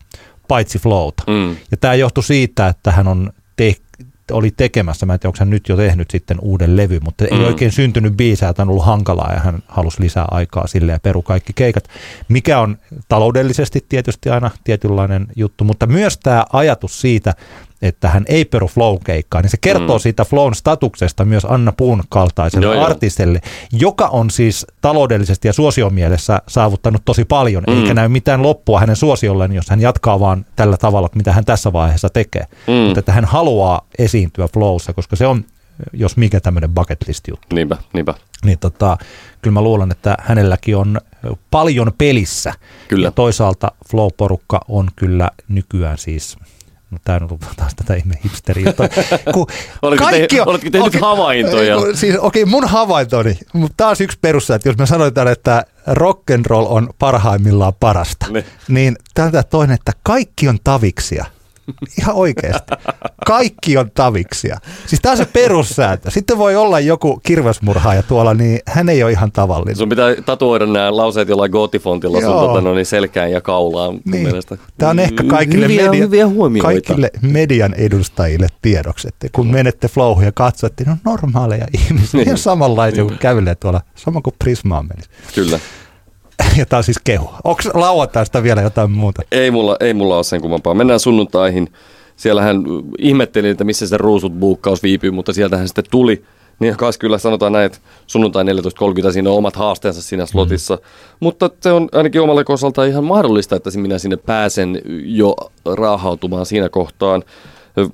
paitsi Flowta. Mm. Ja tämä johtui siitä, että hän on te- oli tekemässä, mä en tiedä, onko hän nyt jo tehnyt sitten uuden levy, mutta ei Mm. oikein syntynyt biisää, että on ollut hankalaa ja hän halusi lisää aikaa sille ja peru kaikki keikat, mikä on taloudellisesti tietysti aina tietynlainen juttu, mutta myös tämä ajatus siitä, että hän ei peru flow-keikkaa, niin se kertoo Mm. siitä flown statuksesta myös Anna Puun kaltaiselle Joo, joo. artistille, joka on siis taloudellisesti ja suosiomielessä saavuttanut tosi paljon, Mm. eikä näy mitään loppua hänen suosiolleen, jos hän jatkaa vaan tällä tavalla, mitä hän tässä vaiheessa tekee. Mm. Mutta että hän haluaa esiintyä flowssa, koska se on, jos mikä tämmöinen bucket list juttu. Niinpä, niinpä. Niin tota, kyllä mä luulen, että hänelläkin on paljon pelissä. Kyllä. Ja toisaalta flow-porukka on kyllä nykyään siis, No, tämä on ollut taas tätä ihme hipsteriä. Oletko, te, on, oletko tehnyt okay, havaintoja? Siis, okei, okay, mun havaintoni, mutta taas yksi perussa, että jos me sanotaan, että rock and roll on parhaimmillaan parasta, ne. niin tämä toinen, että kaikki on taviksia. Ihan oikeasti. Kaikki on taviksia. Siis tämä on se perussääntö. Sitten voi olla joku kirvesmurhaaja tuolla, niin hän ei ole ihan tavallinen. Sun pitää tatuoida nämä lauseet jollain gotifontilla sun tota, no, niin selkään ja kaulaan. Niin. Tämä on ehkä kaikille, hyviä, media, hyviä kaikille median edustajille tiedoksi, että kun menette flowhun ja katsotte, niin on normaaleja ihmisiä, niin. ihan samanlaisia kuin kävelee tuolla, sama kuin Prismaan menisi. Kyllä. ja tämä on siis kehu. Onko lauantaista vielä jotain muuta? Ei mulla, ei mulla ole sen kummempaa. Mennään sunnuntaihin. Siellähän ihmettelin, että missä se ruusut buukkaus viipyy, mutta sieltähän sitten tuli. Niin kanssa kyllä sanotaan näin, että sunnuntai 14.30 siinä on omat haasteensa siinä slotissa. Mm. Mutta se on ainakin omalla osalta ihan mahdollista, että minä sinne pääsen jo raahautumaan siinä kohtaan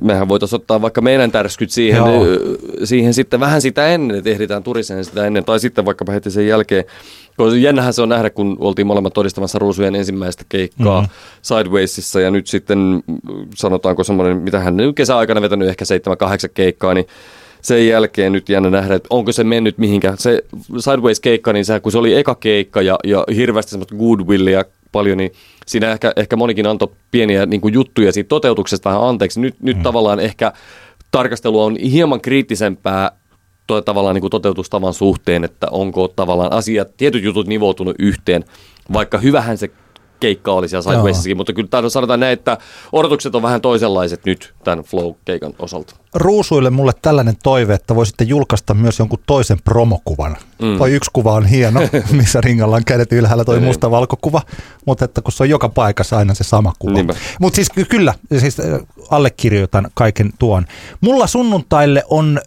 mehän voitaisiin ottaa vaikka meidän tärskyt siihen, siihen sitten vähän sitä ennen, että ehditään turiseen sitä ennen, tai sitten vaikka heti sen jälkeen. Jännähän se on nähdä, kun oltiin molemmat todistamassa Ruusujen ensimmäistä keikkaa mm-hmm. Sidewaysissa, ja nyt sitten sanotaanko semmoinen, mitä hän kesäaikana vetänyt ehkä 7-8 keikkaa, niin sen jälkeen nyt jännä nähdä, että onko se mennyt mihinkään. Se Sideways-keikka, niin se, kun se oli eka keikka ja, ja hirveästi semmoista goodwillia paljon, niin siinä ehkä, ehkä monikin antoi pieniä niin kuin juttuja siitä toteutuksesta vähän anteeksi. Nyt, mm. nyt tavallaan ehkä tarkastelu on hieman kriittisempää to, tavallaan niin kuin toteutustavan suhteen, että onko tavallaan asiat, tietyt jutut nivoutunut yhteen, vaikka hyvähän se keikka oli siellä Sidewaysissakin, mutta kyllä sanotaan näin, että odotukset on vähän toisenlaiset nyt tämän Flow-keikan osalta. Ruusuille mulle tällainen toive, että voisitte julkaista myös jonkun toisen promokuvan. Mm. Toi yksi kuva on hieno, missä ringalla on kädet ylhäällä toi niin. musta valkokuva, mutta että kun se on joka paikassa aina se sama kuva. Mutta siis kyllä, siis allekirjoitan kaiken tuon. Mulla sunnuntaille on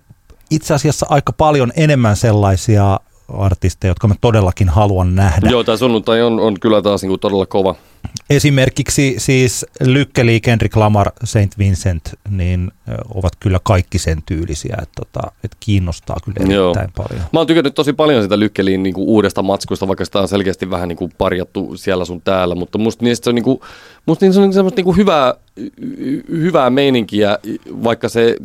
itse asiassa aika paljon enemmän sellaisia artisteja, jotka mä todellakin haluan nähdä. Joo, tämä sunnuntai on, on kyllä taas niin kuin todella kova. Esimerkiksi siis Lykkeli, Kendrick Lamar, Saint Vincent, niin ovat kyllä kaikki sen tyylisiä, että, tota, että kiinnostaa kyllä erittäin Joo. paljon. Mä oon tykännyt tosi paljon sitä Lykkeliin niin kuin uudesta matskusta, vaikka sitä on selkeästi vähän niin kuin parjattu siellä sun täällä, mutta musta niistä se on, niin kuin, musta niistä on semmoista niin kuin hyvää, hyvää meininkiä, vaikka se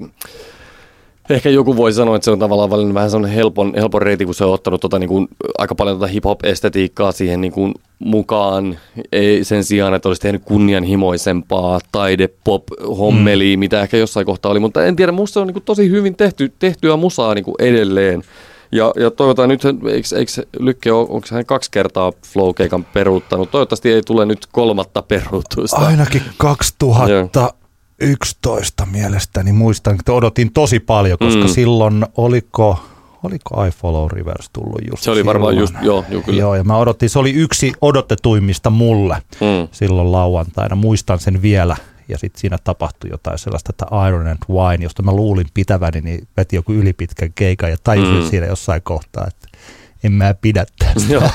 Ehkä joku voi sanoa, että se on tavallaan valinnut vähän sellainen helpon, helpon reitin, kun se on ottanut tota, niin kuin, aika paljon tota hip-hop-estetiikkaa siihen niin kuin, mukaan. Ei sen sijaan, että olisi tehnyt kunnianhimoisempaa taide-pop-hommeliä, mm. mitä ehkä jossain kohtaa oli. Mutta en tiedä, musta se on niin kuin, tosi hyvin tehty, tehtyä musaa niin kuin edelleen. Ja, ja toivotaan nyt, eikö, eikö Lykke, onko hän kaksi kertaa Flow-keikan peruuttanut? Toivottavasti ei tule nyt kolmatta peruutusta. Ainakin 2000. 11 mielestäni muistan, että odotin tosi paljon, koska mm. silloin oliko, oliko I Follow Rivers tullut just Se oli silloin. varmaan just, joo, joo, kyllä. Joo, ja mä odotin, se oli yksi odotetuimmista mulle mm. silloin lauantaina, muistan sen vielä. Ja sitten siinä tapahtui jotain sellaista, että Iron and Wine, josta mä luulin pitäväni, niin veti joku ylipitkän keikan ja tajusin mm. siinä jossain kohtaa, että en mä pidä tästä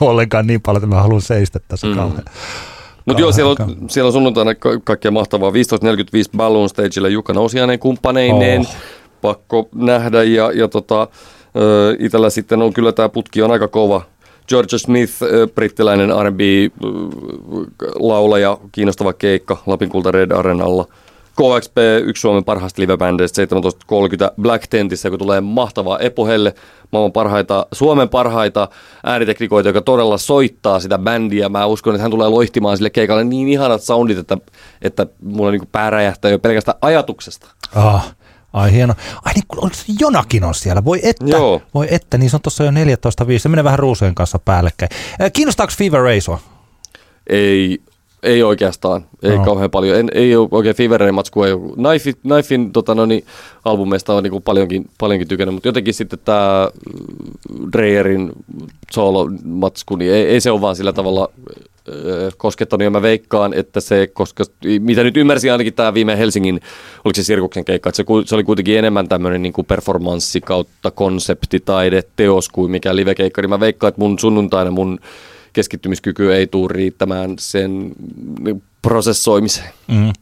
ollenkaan niin paljon, että mä haluan seistä tässä mm. kauhean. Mutta joo, siellä on, siellä on sunnuntaina ka- kaikkea mahtavaa. 15.45 Balloon Stageillä Jukka Nousiainen kumppaneineen. Oh. Pakko nähdä ja, ja tota, itsellä sitten on kyllä tämä putki on aika kova. George Smith, brittiläinen R&B-laulaja, kiinnostava keikka Lapin kulta Red Arenalla – KXP, yksi Suomen parhaista livebändeistä, 17.30 Black Tentissä, kun tulee mahtavaa Epohelle, maailman parhaita, Suomen parhaita ääniteknikoita, joka todella soittaa sitä bändiä. Mä uskon, että hän tulee loihtimaan sille keikalle niin ihanat soundit, että, että mulla niin pää räjähtää jo pelkästään ajatuksesta. Ah. Ai hieno. Ai niin, oliko se Jonakin on siellä? Voi että, Joo. voi että, niin se on tuossa jo 14.5. Se menee vähän ruusujen kanssa päällekkäin. Kiinnostaako Fever Ray Ei ei oikeastaan, ei no. kauhean paljon. En, ei ole oikein Feverein matskua. Knife, Knifein tota, no niin, albumeista on niin kuin paljonkin, paljonkin tykännyt, mutta jotenkin sitten tämä Dreyerin solo-matsku, niin ei, ei se ole vaan sillä tavalla koskettanut ja mä veikkaan, että se, koska mitä nyt ymmärsin ainakin tämä viime Helsingin, oliko se Sirkuksen keikka, että se, se oli kuitenkin enemmän tämmöinen niin kuin performanssi kautta konseptitaide teos kuin mikä livekeikka, niin mä veikkaan, että mun sunnuntaina mun keskittymiskyky ei tule riittämään sen prosessoimiseen. Mm.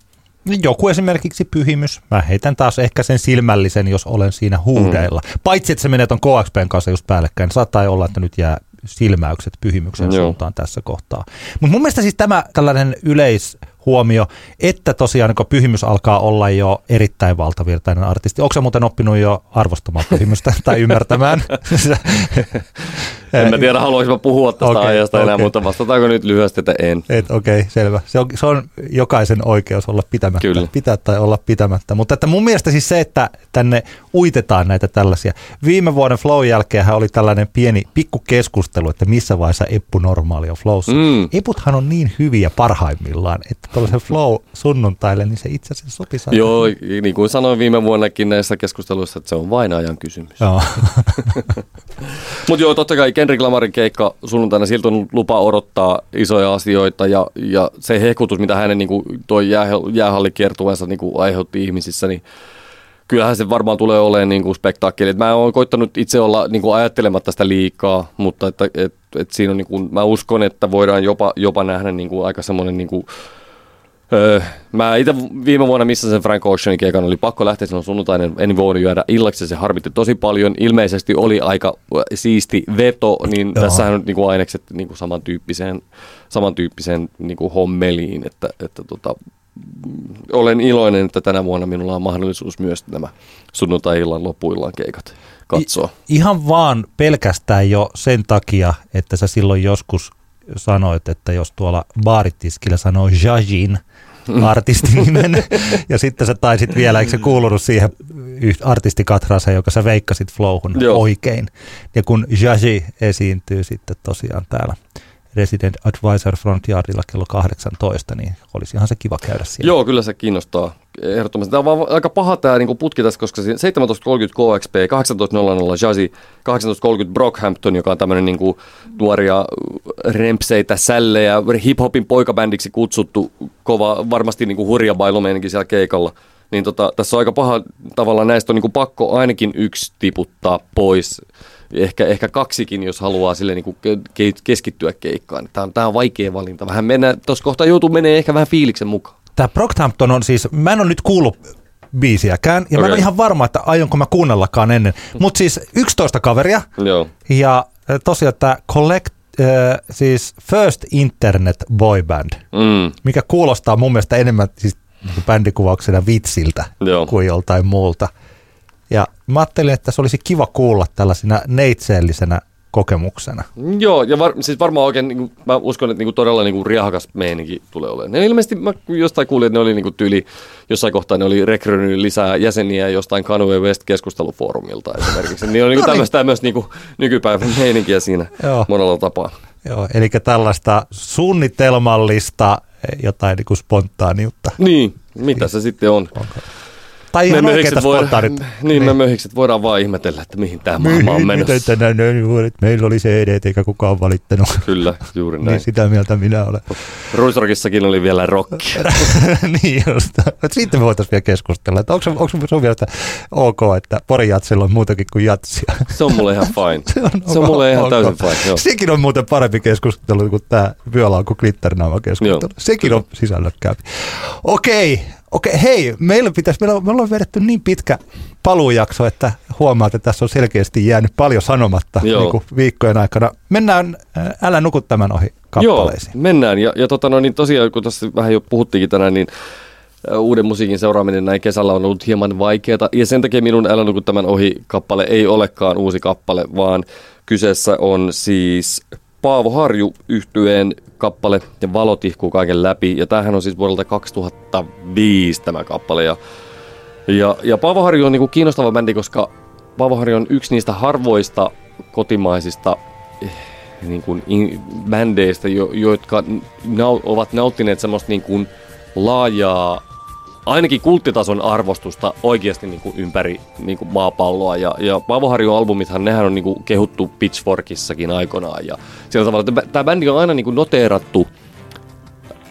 Joku esimerkiksi pyhimys. Mä heitän taas ehkä sen silmällisen, jos olen siinä huudeilla. Mm. Paitsi, että se menee ton KXPn kanssa just päällekkäin. Saattaa olla, että nyt jää silmäykset pyhimyksen Joo. suuntaan tässä kohtaa. Mutta mun mielestä siis tämä tällainen yleishuomio, että tosiaan kun pyhimys alkaa olla jo erittäin valtavirtainen artisti. Onko se muuten oppinut jo arvostamaan pyhimystä tai ymmärtämään? En mä tiedä, haluaisin mä puhua tästä okay, aiheesta enää, okei. mutta vastataanko nyt lyhyesti, että en. Et, Okei, okay, selvä. Se on, se on jokaisen oikeus olla pitämättä, Kyllä. pitää tai olla pitämättä. Mutta että mun mielestä siis se, että tänne uitetaan näitä tällaisia. Viime vuoden Flow jälkeen oli tällainen pieni pikku keskustelu, että missä vaiheessa Eppu normaali on Flowssa. Mm. Eputhan on niin hyviä parhaimmillaan, että tuollaisen Flow sunnuntaille, niin se itse asiassa sopisi Joo, niin kuin sanoin viime vuonnakin näissä keskusteluissa, että se on vain ajan kysymys. Joo. Mutta joo, totta kai Kendrick Lamarin keikka sunnuntaina, siltä on lupa odottaa isoja asioita ja, ja se hehkutus, mitä hänen niin kuin, toi jää, jäähallikiertueensa niin kuin, aiheutti ihmisissä, niin kyllähän se varmaan tulee olemaan niin kuin spektaakkeli. Et mä oon koittanut itse olla niin kuin ajattelematta sitä liikaa, mutta että, et, et siinä on, niin kuin, mä uskon, että voidaan jopa, jopa nähdä niin kuin, aika semmoinen niin kuin, Öö, mä itse viime vuonna, missä sen Frank Oceanin keikan oli pakko lähteä silloin sunnuntainen, en voinut jäädä illaksi, se harmitti tosi paljon. Ilmeisesti oli aika siisti veto, niin Joo. tässähän on niinku ainekset niinku samantyyppiseen, samantyyppiseen niinku hommeliin, että, että tota, mm, olen iloinen, että tänä vuonna minulla on mahdollisuus myös nämä sunnuntai-illan lopuillaan keikat katsoa. I, ihan vaan pelkästään jo sen takia, että sä silloin joskus sanoit, että jos tuolla baaritiskillä sanoo Jajin artistin nimen, ja sitten sä taisit vielä, eikö se kuulunut siihen artistikatraseen, joka sä veikkasit flowhun Joo. oikein. Ja kun Jaji esiintyy sitten tosiaan täällä Resident Advisor Front Yardilla kello 18, niin olisi ihan se kiva käydä siellä. Joo, kyllä se kiinnostaa ehdottomasti. Tämä on aika paha tämä niinku putki tässä, koska siinä 17.30 KXP, 18.00 Jazzy, 18.30 Brockhampton, joka on tämmöinen niinku nuoria rempseitä, sällejä, hip-hopin poikabändiksi kutsuttu, kova, varmasti niinku hurja bailomeenkin siellä keikalla. Niin tota, tässä on aika paha tavalla näistä on niinku pakko ainakin yksi tiputtaa pois. Ehkä, ehkä kaksikin, jos haluaa sille niinku ke- keskittyä keikkaan. Tämä on, tämä on vaikea valinta. Vähän mennä, tuossa kohtaa joutuu menee ehkä vähän fiiliksen mukaan. Tämä Brockhampton on siis, mä en ole nyt kuullut biisiäkään, ja mä en ole ihan varma, että aionko mä kuunnellakaan ennen. Mutta siis 11 kaveria, Joo. ja tosiaan tämä Collect, äh, siis First Internet Boy Band, Mm, mikä kuulostaa mun mielestä enemmän siis niinku bändikuvauksena vitsiltä Joo. kuin joltain muulta. Ja mä ajattelin, että se olisi kiva kuulla tällaisena neitseellisenä kokemuksena. Joo, ja var, siis varmaan oikein, niin kuin, mä uskon, että niin kuin, todella niin kuin, riahakas meininki tulee olemaan. Ne ilmeisesti, mä jostain kuulin, että ne oli niin kuin, tyyli, jossain kohtaa ne oli rekrynyt lisää jäseniä jostain Kanye West keskustelufoorumilta esimerkiksi. Niin on niin No kuin, niin. tämmöistä myös niin kuin, nykypäivän meininkiä siinä Joo. monella tapaa. Joo, eli tällaista suunnitelmallista eh, jotain niin kuin spontaaniutta. Niin, mitä se sitten on? Tai ihan oikeita möhikset voidaan, spontaanit. niin, me möhikset voidaan vaan ihmetellä, että mihin tämä maailma on menossa. Miten tänään näin vuodet? Meillä oli CD, eikä kukaan valittanut. Kyllä, juuri näin. Niin sitä mieltä minä olen. Ruisrokissakin oli vielä rocki. niin just. Siitä me voitaisiin vielä keskustella. Että onko, onko sun mielestä ok, että Porin jatsilla on muutakin kuin jatsia? Se on mulle ihan fine. Se on mulle ihan ok. täysin fine, joo. Sekin on muuten parempi keskustelu kuin tämä Vyölaukku Glitternaama keskustelu. Joo. Sekin on sisällökkäämpi. Okei, okei, hei, meillä pitäisi, meillä on, me ollaan vedetty niin pitkä paluujakso, että huomaat, että tässä on selkeästi jäänyt paljon sanomatta Joo. niin kuin viikkojen aikana. Mennään, äh, älä nuku tämän ohi kappaleisiin. Joo, mennään. Ja, ja tota, no, niin tosiaan, kun tässä vähän jo puhuttiinkin tänään, niin äh, uuden musiikin seuraaminen näin kesällä on ollut hieman vaikeaa. Ja sen takia minun Älä nuku tämän ohi kappale ei olekaan uusi kappale, vaan kyseessä on siis Paavo Harju yhtyeen kappale ja valo tihkuu kaiken läpi. Ja tämähän on siis vuodelta 2005 tämä kappale. Ja, ja, ja Paavo Harju on niinku kiinnostava bändi, koska Paavo Harju on yksi niistä harvoista kotimaisista niin kuin in, bändeistä, jo, jotka nau, ovat nauttineet semmoista niin kuin laajaa, ainakin kulttitason arvostusta oikeasti niin kuin ympäri niin kuin maapalloa. Ja, ja Paavo Harjun albumithan, nehän on niin kuin kehuttu Pitchforkissakin aikoinaan. Ja sillä tavalla, että tämä bändi on aina niin kuin noteerattu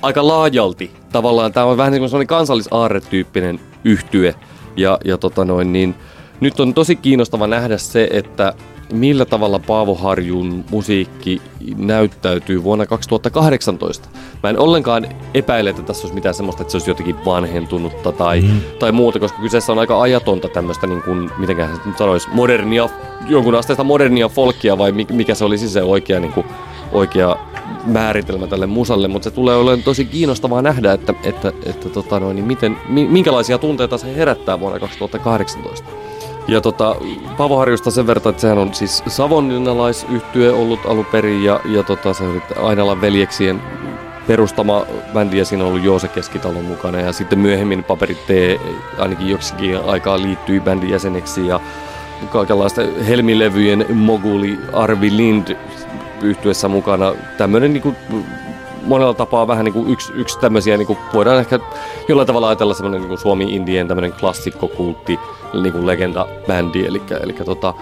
aika laajalti. Tavallaan tämä on vähän niin kuin sellainen kansallisaarretyyppinen yhtye. Ja, ja tota noin, niin nyt on tosi kiinnostava nähdä se, että millä tavalla Paavo Harjun musiikki näyttäytyy vuonna 2018. Mä en ollenkaan epäile, että tässä olisi mitään semmoista, että se olisi jotenkin vanhentunutta tai, mm. tai muuta, koska kyseessä on aika ajatonta tämmöistä, niin kuin, mitenkään se nyt sanoisi, modernia, jonkun asteista modernia folkia vai mikä se olisi se oikea, niin kuin, oikea määritelmä tälle musalle, mutta se tulee olemaan tosi kiinnostavaa nähdä, että, että, että tota noin, niin miten, minkälaisia tunteita se herättää vuonna 2018. Ja tota, Paavo Harjusta sen verran, että sehän on siis savonlinnalaisyhtye ollut alun perin ja, ja tota, se oli Ainalan veljeksien perustama bändi ja siinä on ollut Joose Keskitalon mukana ja sitten myöhemmin Paperit T ainakin joksikin aikaa liittyi bändin jäseneksi ja kaikenlaista helmilevyjen moguli Arvi Lind yhtyessä mukana. Tämmöinen niin monella tapaa vähän niin kuin yksi, yksi tämmöisiä, niin kuin voidaan ehkä jollain tavalla ajatella semmoinen niin Suomi-Indien tämmöinen klassikkokultti, niin kuin legenda-bändi, eli, eli tota,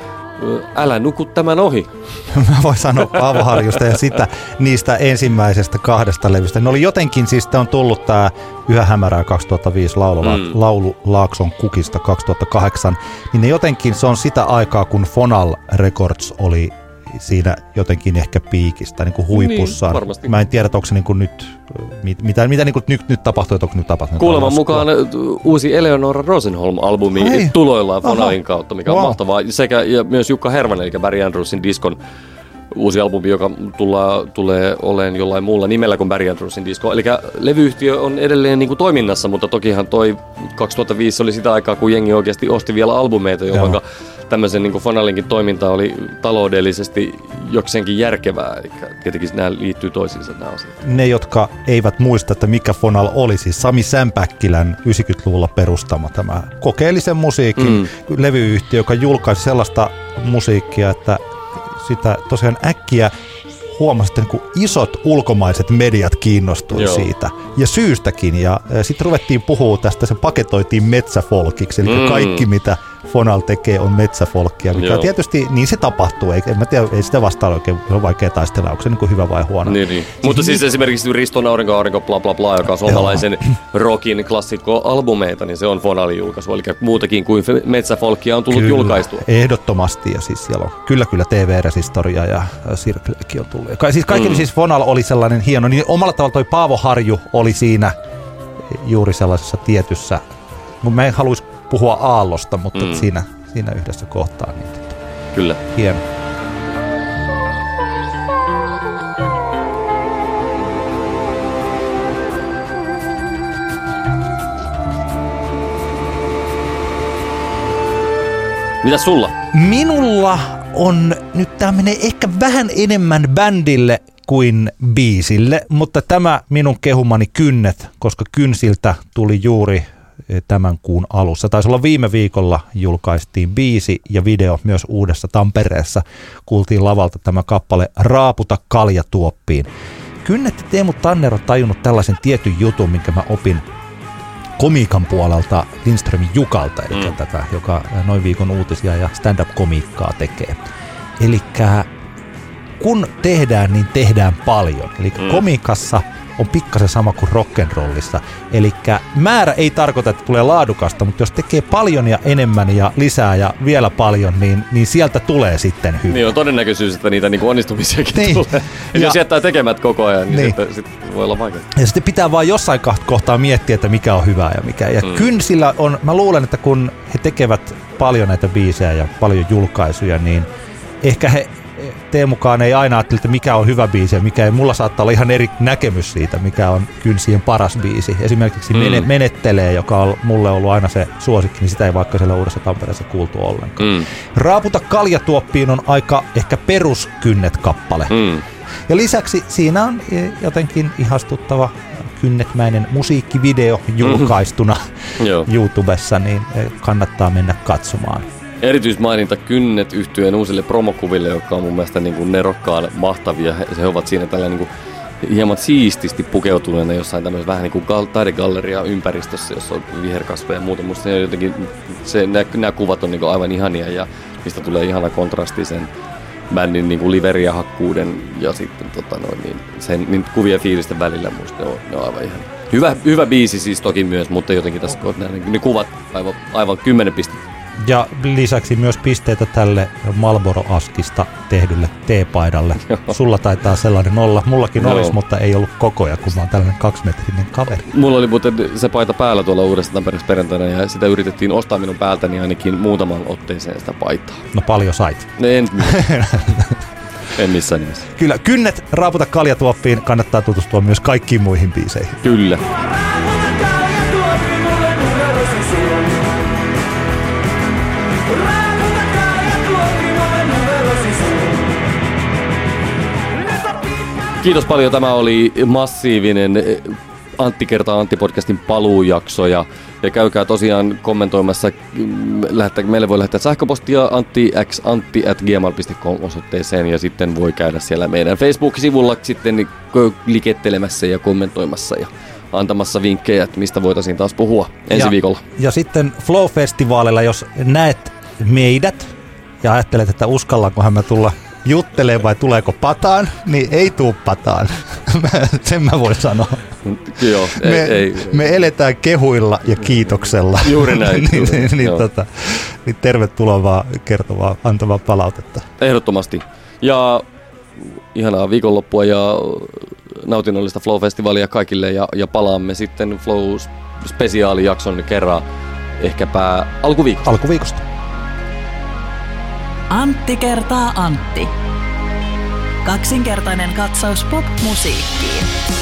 älä nuku tämän ohi. Mä voin sanoa Paavo Harjusta ja sitä niistä ensimmäisestä kahdesta levystä. Ne oli jotenkin, siis on tullut tämä Yhä hämärää 2005 laulu, mm. laulu Laakson kukista 2008, niin ne jotenkin se on sitä aikaa, kun Fonal Records oli siinä jotenkin ehkä piikistä, niin kuin huipussaan. Niin, Mä en tiedä, onko se niin kuin nyt, mit, mitä, mitä niin kuin nyt, nyt tapahtuu, että onko nyt tapahtunut. Kuuleman mukaan uusi Eleonora Rosenholm-albumi Hei. tuloillaan Fonalin kautta, mikä on wow. mahtavaa. Sekä ja myös Jukka Hermanen, eli Barry Andrewsin diskon uusi albumi, joka tulla, tulee olemaan jollain muulla nimellä kuin Barry Andrewsin disco. Eli levyyhtiö on edelleen niin kuin toiminnassa, mutta tokihan toi 2005 oli sitä aikaa, kun jengi oikeasti osti vielä albumeita, jolloin tämmöisen niin Fonalinkin toiminta oli taloudellisesti jokseenkin järkevää. Eli tietenkin nämä liittyy toisiinsa nämä asiat. Ne, jotka eivät muista, että mikä Fonal oli, siis Sami Sämpäkkilän 90-luvulla perustama tämä kokeellisen musiikin mm. levyyhtiö, joka julkaisi sellaista musiikkia, että sitä tosiaan äkkiä huomasi, että niin isot ulkomaiset mediat kiinnostui Joo. siitä. Ja syystäkin. Ja, ja sitten ruvettiin puhua tästä, se paketoitiin metsäfolkiksi. Eli mm. kaikki, mitä Fonal tekee, on metsäfolkkia. Mikä Joo. tietysti, niin se tapahtuu. Ei, en mä tiedä, ei sitä vastaan oikein ole vaikea taistella. Onko se niin hyvä vai huono? Niin, niin. Siis Mutta siis niin, esimerkiksi Riston aurinko, aurinko, bla bla bla, joka on suomalaisen rockin klassikko-albumeita, niin se on Fonalin julkaisu. Eli muutakin kuin metsäfolkia on tullut kyllä, julkaistua. Ehdottomasti. Ja siis siellä on kyllä, kyllä TV-resistoria ja Sirklekin on tullut. Ka- siis kaikki mm. siis Fonal oli sellainen hieno. Niin omalla tavalla toi Paavo Harju oli siinä juuri sellaisessa tietyssä, mutta mä en haluaisi puhua aallosta, mutta mm. siinä, siinä yhdessä kohtaa. Niin Kyllä. Hieno. Mitä sulla? Minulla on nyt tämä menee ehkä vähän enemmän bändille kuin biisille, mutta tämä minun kehumani kynnet, koska kynsiltä tuli juuri tämän kuun alussa. Taisi olla viime viikolla julkaistiin biisi ja video myös uudessa Tampereessa. Kuultiin lavalta tämä kappale Raaputa kaljatuoppiin. Kynnetti Teemu Tanner on tajunnut tällaisen tietyn jutun, minkä mä opin komiikan puolelta Lindströmin Jukalta, eli mm. tätä, joka noin viikon uutisia ja stand-up-komiikkaa tekee. Eli kun tehdään, niin tehdään paljon. Eli mm. komiikassa – on pikkasen sama kuin rock'n'rollissa. Eli määrä ei tarkoita, että tulee laadukasta, mutta jos tekee paljon ja enemmän ja lisää ja vielä paljon, niin, niin sieltä tulee sitten hyvä. Niin on todennäköisyys, että niitä niin onnistumisiakin niin. tulee. Ja jos jättää tekemät koko ajan, niin, niin. Sitten, sitten voi olla vaikea. Ja sitten pitää vaan jossain kohtaa miettiä, että mikä on hyvää ja mikä. Ja mm. kynsillä on, mä luulen, että kun he tekevät paljon näitä biisejä ja paljon julkaisuja, niin ehkä he Teemukaan ei aina ajattele, että mikä on hyvä biisi ja mikä ei. Mulla saattaa olla ihan eri näkemys siitä, mikä on kynsien paras biisi. Esimerkiksi mm. Menettelee, joka on mulle ollut aina se suosikki, niin sitä ei vaikka siellä Uudessa Tampereessa kuultu ollenkaan. Mm. Raaputa kaljatuoppiin on aika ehkä peruskynnet-kappale. Mm. Ja lisäksi siinä on e, jotenkin ihastuttava kynnetmäinen musiikkivideo julkaistuna mm. YouTubessa, niin e, kannattaa mennä katsomaan erityismaininta kynnet yhtyeen uusille promokuville, jotka on mun mielestä niin kuin nerokkaan mahtavia. He, ovat siinä tällä niin kuin hieman siististi pukeutuneena jossain tämmöisessä vähän niin kuin taidegalleria ympäristössä, jossa on viherkasveja ja muuta. Musta jotenkin, se, nämä, nämä kuvat on niin kuin aivan ihania ja mistä tulee ihana kontrasti sen bändin niin kuin liveriahakkuuden ja sitten tota noin, niin sen niin kuvia fiilisten välillä musta ne on, ne on aivan ihan hyvä, hyvä biisi siis toki myös, mutta jotenkin tässä ne, ne kuvat aivan, aivan kymmenen pistettä Ja lisäksi myös pisteitä tälle Malboro Askista tehdylle teepaidalle. Sulla taitaa sellainen olla. Mullakin Joo. olisi, mutta ei ollut kokoja, kun mä oon tällainen kaksimetrinen kaveri. Mulla oli muuten se paita päällä tuolla uudessa Tampereessa perjantaina ja sitä yritettiin ostaa minun päältäni ainakin muutaman otteeseen sitä paitaa. No paljon sait. No en, en missään nimessä. Kyllä, kynnet raaputa kaljatuoppiin kannattaa tutustua myös kaikkiin muihin biiseihin. Kyllä. Kiitos paljon. Tämä oli massiivinen eh, Antti kertaa Antti podcastin paluujakso ja, ja käykää tosiaan kommentoimassa. mm, Lähettää, meille voi lähettää sähköpostia anttixantti at gmail.com osoitteeseen ja sitten voi käydä siellä meidän Facebook-sivulla sitten likettelemässä ja kommentoimassa ja antamassa vinkkejä, että mistä voitaisiin taas puhua ensi ja, viikolla. Ja sitten Flow-festivaalilla, jos näet meidät ja ajattelet, että uskallankohan mä tulla juttelemaan vai tuleeko pataan, niin ei tuu pataan. Sen mä voin sanoa. Joo, ei, Me, ei, me eletään kehuilla ja kiitoksella. Juuri näin, niin, juuri, niin, niin, tota, niin tervetuloa vaan kertovaa, antavaa palautetta. Ehdottomasti. Ja ihanaa viikonloppua ja nautinnollista Flow-festivaalia kaikille ja, ja palaamme sitten Flow-spesiaalijakson kerran ehkäpä alkuviikosta. Alkuviikosta. Antti kertaa Antti. Kaksinkertainen katsaus pop-musiikkiin.